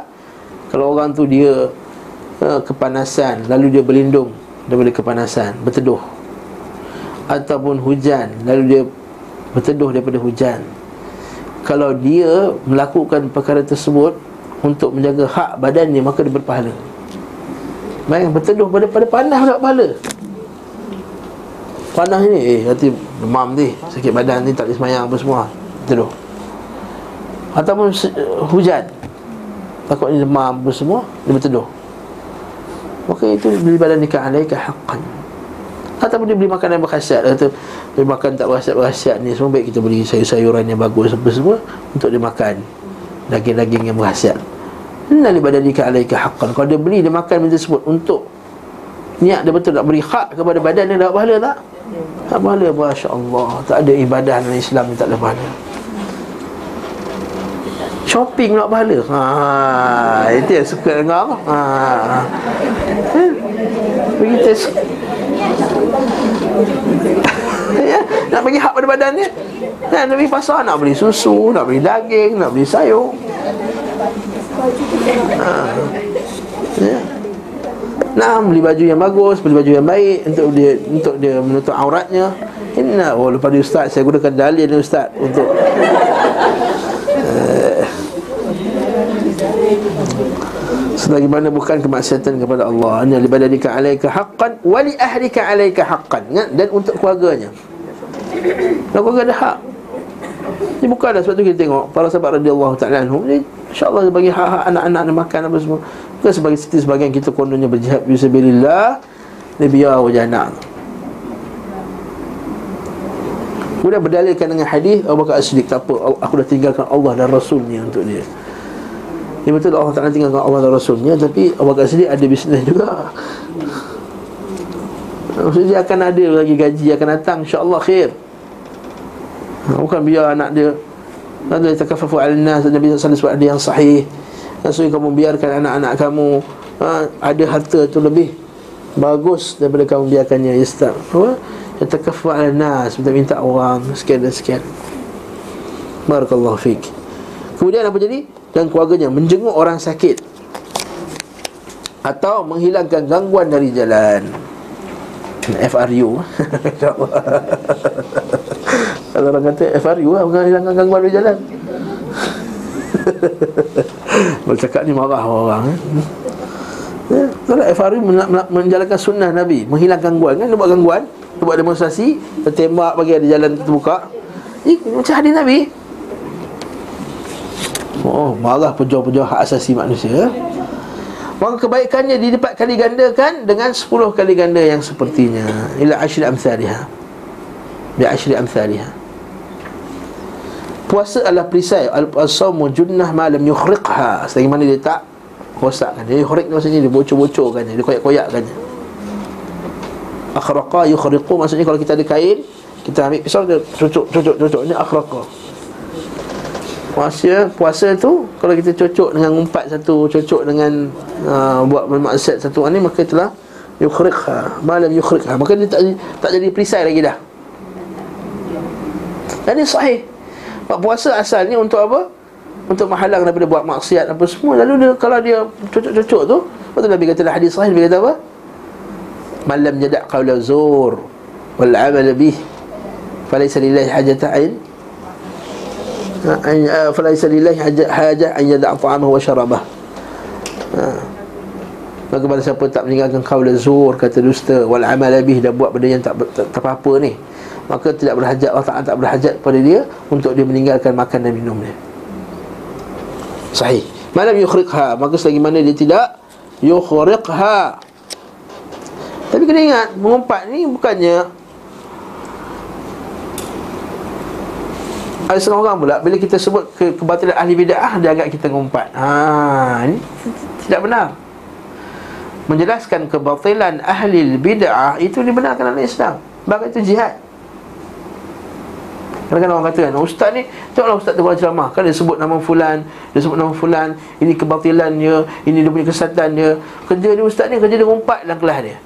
Kalau orang tu dia uh, Kepanasan Lalu dia berlindung Daripada kepanasan Berteduh ataupun hujan lalu dia berteduh daripada hujan. Kalau dia melakukan perkara tersebut untuk menjaga hak badan dia maka dia berpahala. Bayang berteduh pada pada panas nak pahala. Panas ni eh nanti demam ni sakit badan ni tak boleh semayang apa semua. Berteduh. Ataupun hujan. Takut ni demam apa semua Dia berteduh. Maka itu beli badan nikah alaika haqqan Ataupun dia beli makanan berkhasiat. Dia kata Dia makan tak berkhasiat-berkhasiat ni Semua baik kita beli sayur-sayuran yang bagus Apa semua Untuk dia makan. Daging-daging yang berkhasiat. Inna li badanika alaika haqqan. Kalau dia beli dia makan benda tersebut Untuk Niat dia betul nak beri hak kepada badan dia Tak pahala tak? Tak pahala Masya Allah Tak ada ibadah dalam Islam tak ada pahala. Shopping nak pahala. Ha, Itu yang suka dengar ha. Begitu ya, nak bagi hak pada badan ya, nak pergi pasar nak beli susu nak beli daging nak beli sayur ha. ya. beli baju yang bagus beli baju yang baik untuk dia untuk dia menutup auratnya Inna, oh lepas ustaz saya gunakan dalil ni ustaz untuk sebagaimana bukan kemaksiatan kepada Allah. Hanya li badalika alaika haqqan wa li ahlika alaika haqqan. Dan untuk keluarganya. Dan keluarga ada hak. Ini bukanlah sebab tu kita tengok para sahabat radhiyallahu taala anhum. Ni insya-Allah bagi hak-hak anak-anak nak makan apa semua. Bukan sebagai seperti sebagian kita kononnya berjihad fi sabilillah. Ni biar wajah anak. Kemudian berdalilkan dengan hadis Abu Bakar As-Siddiq tak apa? Aku dah tinggalkan Allah dan Rasulnya untuk dia Ya betul Allah Ta'ala tinggalkan Allah dan Rasulnya Tapi Abu Bakar Siddiq ada bisnes juga. Maksudnya dia akan ada lagi gaji akan datang InsyaAllah khair. Ha, Bukan biar anak dia Ada takafafu al-nas Nabi SAW sebab ada yang sahih. Maksudnya kamu biarkan anak-anak kamu ha, Ada harta tu lebih Bagus daripada kamu biarkannya Yastab Apa? Yatakafu al-nas Minta minta orang Sekian dan sekian. Barakallahu fiqh Kemudian apa jadi? Dan keluarganya menjenguk orang sakit atau menghilangkan gangguan dari jalan. FRU Kalau orang kata FRU lah Menghilangkan gangguan dari jalan? Bercakap ni marah orang eh? ya, Kalau FRU menjalankan sunnah Nabi Menghilangkan gangguan kan? Dia buat gangguan Dia buat demonstrasi Tertembak bagi ada jalan terbuka. Eh, Macam hadis Nabi Oh, marah pejuang-pejuang hak asasi manusia Maka kebaikannya dilipat kali gandakan Dengan 10 kali ganda yang sepertinya. Ila ashri amthaliha Bi ashri amthaliha Puasa adalah perisai. Al-sawmu junnah malam yukhriqha. Selagi mana dia tak rosakkan. Dia yukhriq maksudnya dia bocor-bocorkan Dia koyak-koyakkan Akhraqa yukhriqu. Maksudnya kalau kita ada kain Kita ambil pisau dia cucuk, cucuk, cucuk Ini akhraqa Puasa, puasa tu Kalau kita cocok dengan umpat satu Cocok dengan uh, Buat bermaksud satu ni Maka itulah Yukhriqha Malam yukhriqha Maka dia tak, tak jadi perisai lagi dah. Dan sahih. Buat puasa asalnya untuk apa? Untuk menghalang daripada buat maksiat apa semua. Lalu dia, kalau dia cocok-cocok tu Betul Nabi kata hadis sahih Nabi kata apa? Malam jadak qawla zur Wal amal bih Falaysa lillahi falaisa lillahi hajah an yada'a ta'amahu wa syarabah maka pada siapa tak meninggalkan qaul zuhur kata dusta wal amal abih dah buat benda yang tak tak apa-apa ni. Maka tidak berhajat Allah Taala tak berhajat pada dia untuk dia meninggalkan makan dan minum dia. Sahih. Malam yukhriqha maka selagi mana dia tidak yukhriqha. Tapi kena ingat mengumpat ni bukannya ada setengah orang pula bila kita sebut ke kebatilan ahli bid'ah dia agak kita ngumpat. Ha ini tidak benar. Menjelaskan kebatilan ahli bid'ah itu dibenarkan dalam Islam. Bahkan itu jihad. Kadang-kadang orang kata kan Ustaz ni Tengoklah Ustaz tu ceramah Kan dia sebut nama fulan Dia sebut nama fulan Ini kebatilannya Ini dia punya kesatannya Kerja dia Ustaz ni Kerja dia ngumpat dalam kelas dia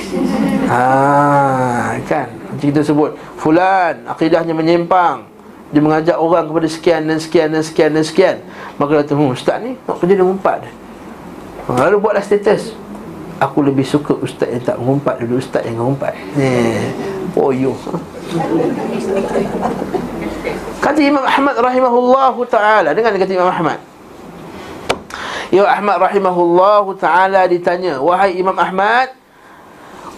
Haa Kan Macam kita sebut Fulan Akidahnya menyimpang dia mengajak orang kepada sekian dan sekian dan sekian dan sekian. Maka dia kata, hmm, ustaz ni nak kerja dia. Mengumpat Lalu buatlah status. Aku lebih suka ustaz yang tak mengumpat daripada ustaz yang mengumpat Eh, oh yo. Kata Imam Ahmad rahimahullahu ta'ala. Dengar kata Imam Ahmad. Imam Ahmad rahimahullahu ta'ala ditanya Wahai Imam Ahmad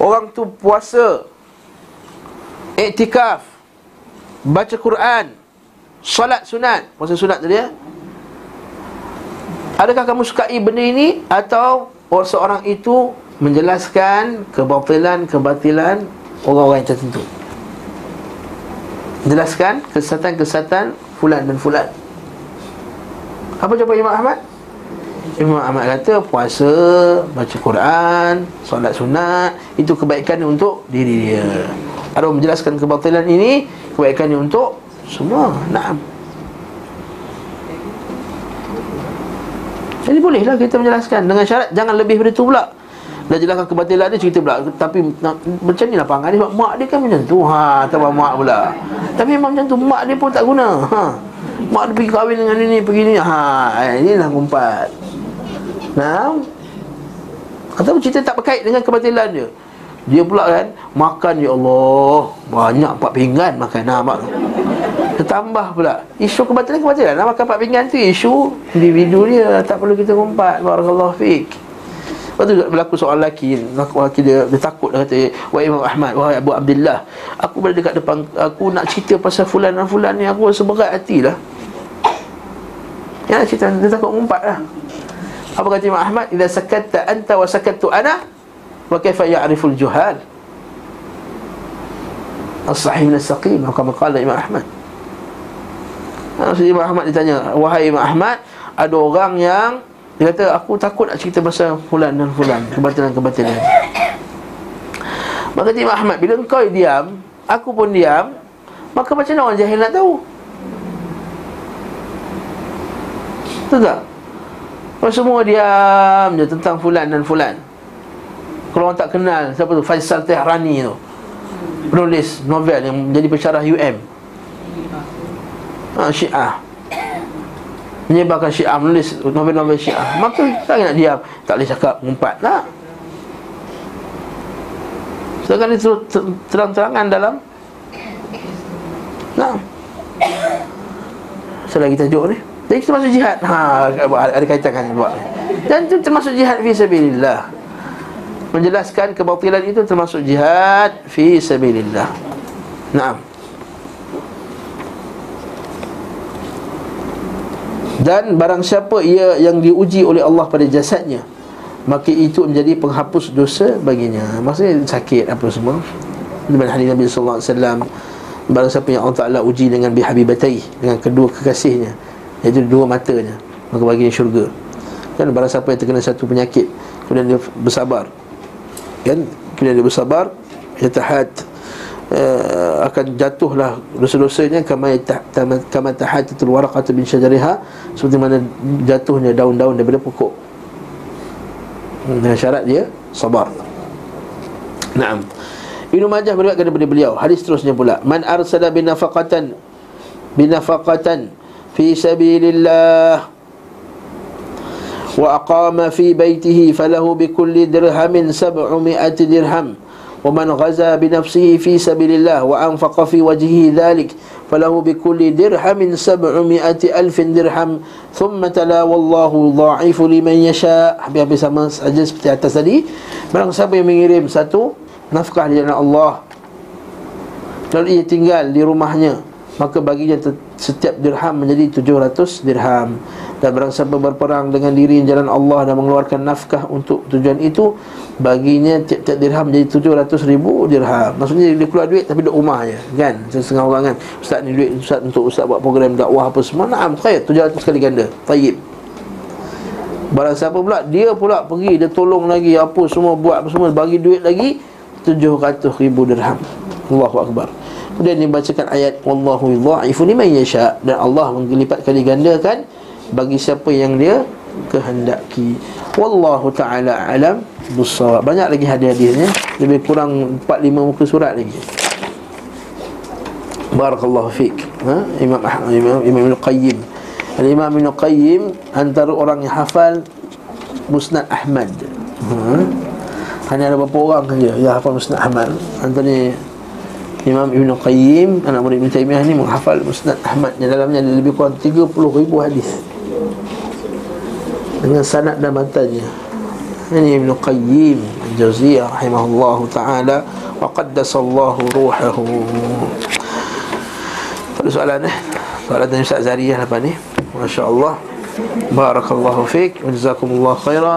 Orang tu puasa Iktikaf Baca Quran Salat sunat. Masa sunat tadi ya? Adakah kamu sukai benda ini? Atau seorang itu Menjelaskan kebatilan-kebatilan Orang-orang yang tertentu? Menjelaskan kesatan-kesatan Fulan dan fulan. Apa jawapan Imam Ahmad? Imam Ahmad kata puasa, baca Quran, solat sunat Itu kebaikan untuk diri dia. Ada menjelaskan kebatilan ini Kebaikannya untuk semua Naam. Jadi bolehlah kita menjelaskan Dengan syarat jangan lebih dari itu pula. Dah jelaskan kebatilan dia cerita pula. Tapi macam ni lah panggil dia Mak dia kan macam tu. Ha, Tambah mak pula. Tapi memang macam tu Mak dia pun tak guna. Ha. Mak dia pergi kahwin dengan ini Pergi ni. Ha, eh, lah kumpat. Nah Atau cerita tak berkait dengan kebatilan dia. Dia pula kan Makan ya Allah. Banyak empat pinggan makan. Nah mak Tertambah pula. Isu kebatilan-kebatilan Nak makan empat pinggan tu Isu individu dia Tak perlu kita ngumpat. Barakallahu fiqh Lepas tu berlaku soal lelaki. Lelaki dia, dia takut dia kata Wahai Imam Ahmad Wahai Abu Abdullah Aku berada dekat depan Aku nak cerita pasal fulan dan fulan ni Aku rasa berat hati lah. Ya cerita Dia takut ngumpat lah. Apa kata Imam Ahmad? Iza sakatta anta wa sakattu ana Wa kaifa ya'riful juhal? As-sahih min as-saqim Imam Ahmad Maksudnya Imam Ahmad ditanya Wahai Imam Ahmad Ada orang yang Dia kata aku takut nak cerita pasal Fulan dan Fulan Kebatilan-kebatilan. Maka Imam Ahmad Bila engkau diam Aku pun diam Maka macam mana orang jahil nak tahu? Betul tak? Kalau semua diam je tentang Fulan dan Fulan. Kalau orang tak kenal Siapa tu? Faisal Tehrani tu. Penulis novel yang menjadi pensyarah UM ha, Syiah. Menyebarkan Syiah Menulis novel-novel Syiah. Maka tak nak diam. Tak boleh cakap Mengumpat tak? Sedangkan itu terang-terangan dalam. Nah. Selagi tajuk ni? Jadi itu termasuk jihad. Ha, Ada kaitan kan buat. Dan itu termasuk jihad Fi sabilillah. Menjelaskan kebatilan itu termasuk jihad Fi sabilillah. Naam Dan barang siapa ia yang diuji oleh Allah pada jasadnya Maka itu menjadi penghapus dosa baginya. Maksudnya sakit apa semua. Dengan hadis Nabi SAW Barang siapa yang Allah Ta'ala uji dengan bihabibatai Dengan kedua kekasihnya Iaitu dua matanya Maka baginya syurga. Kan barang siapa yang terkena satu penyakit Kemudian dia bersabar. Kan? Kemudian dia bersabar Yatahat uh, Akan jatuhlah dosa-dosanya Kama, tahatatul waraqatu bin syajariha Seperti mana jatuhnya daun-daun daripada pokok dengan syarat dia sabar. Naam. Ibnu Majah meriwayatkan daripada beliau hadis seterusnya pula man arsala binafaqatan binafaqatan fi sabilillah wa aqama fi baitihi falahu bikulli dirhamin sab'umi'ati dirham bi nafsihi fi sabilillah wa anfaqa fi wajhihi dhalik falahu bikulli dirhamin sab'umi'ati alfin dirham thumma tala wallahu dha'ifu liman yasha habis-habis sama saja seperti atas tadi. Barang siapa yang mengirim satu nafkah di jalan Allah. Lalu ia tinggal di rumahnya maka baginya setiap dirham menjadi 700 dirham. Dan barang siapa berperang dengan diri jalan Allah dan mengeluarkan nafkah untuk tujuan itu baginya tiap-tiap dirham menjadi 700 ribu dirham. Maksudnya dia keluar duit tapi duduk rumah je kan? Setengah orang kan? Ustaz ni duit ustaz untuk ustaz buat program dakwah apa semua. Naam khair. 700 kali ganda. Tayyib. Barang siapa pula dia pula pergi dia tolong lagi apa semua buat apa semua bagi duit lagi 700 ribu dirham. Allahu akbar Kemudian dibacakan ayat Wallahu yudha'ifu liman yasha. Dan Allah menggelipat kali gandakan Bagi siapa yang dia kehendaki. Wallahu ta'ala alam Busawab Banyak lagi hadiah-hadiahnya. Lebih kurang 4-5 muka surat lagi. Barakallahu fiqh ha? Imam, Imam, Imam Ibn Qayyim. Imam Ibn Qayyim Antara orang yang hafal Musnad Ahmad. Ha? Hanya ada beberapa orang saja Yang hafal Musnad Ahmad. Antara Imam Ibn Qayyim Anak murid Ibn Taymiyah ni menghafal Musnad Ahmad. Yang dalamnya ada lebih kurang 30 ribu hadis. Dengan sanad dan matanya Ini Ibn Qayyim Al-Jawziyah Rahimahullah Ta'ala. Wa qaddasallahu ruhahu. Pada soalan eh? Soalan dari Ustaz Zariyah lepas ni. Masya Allah. Barakallahu fiqh Wa jazakumullah khairah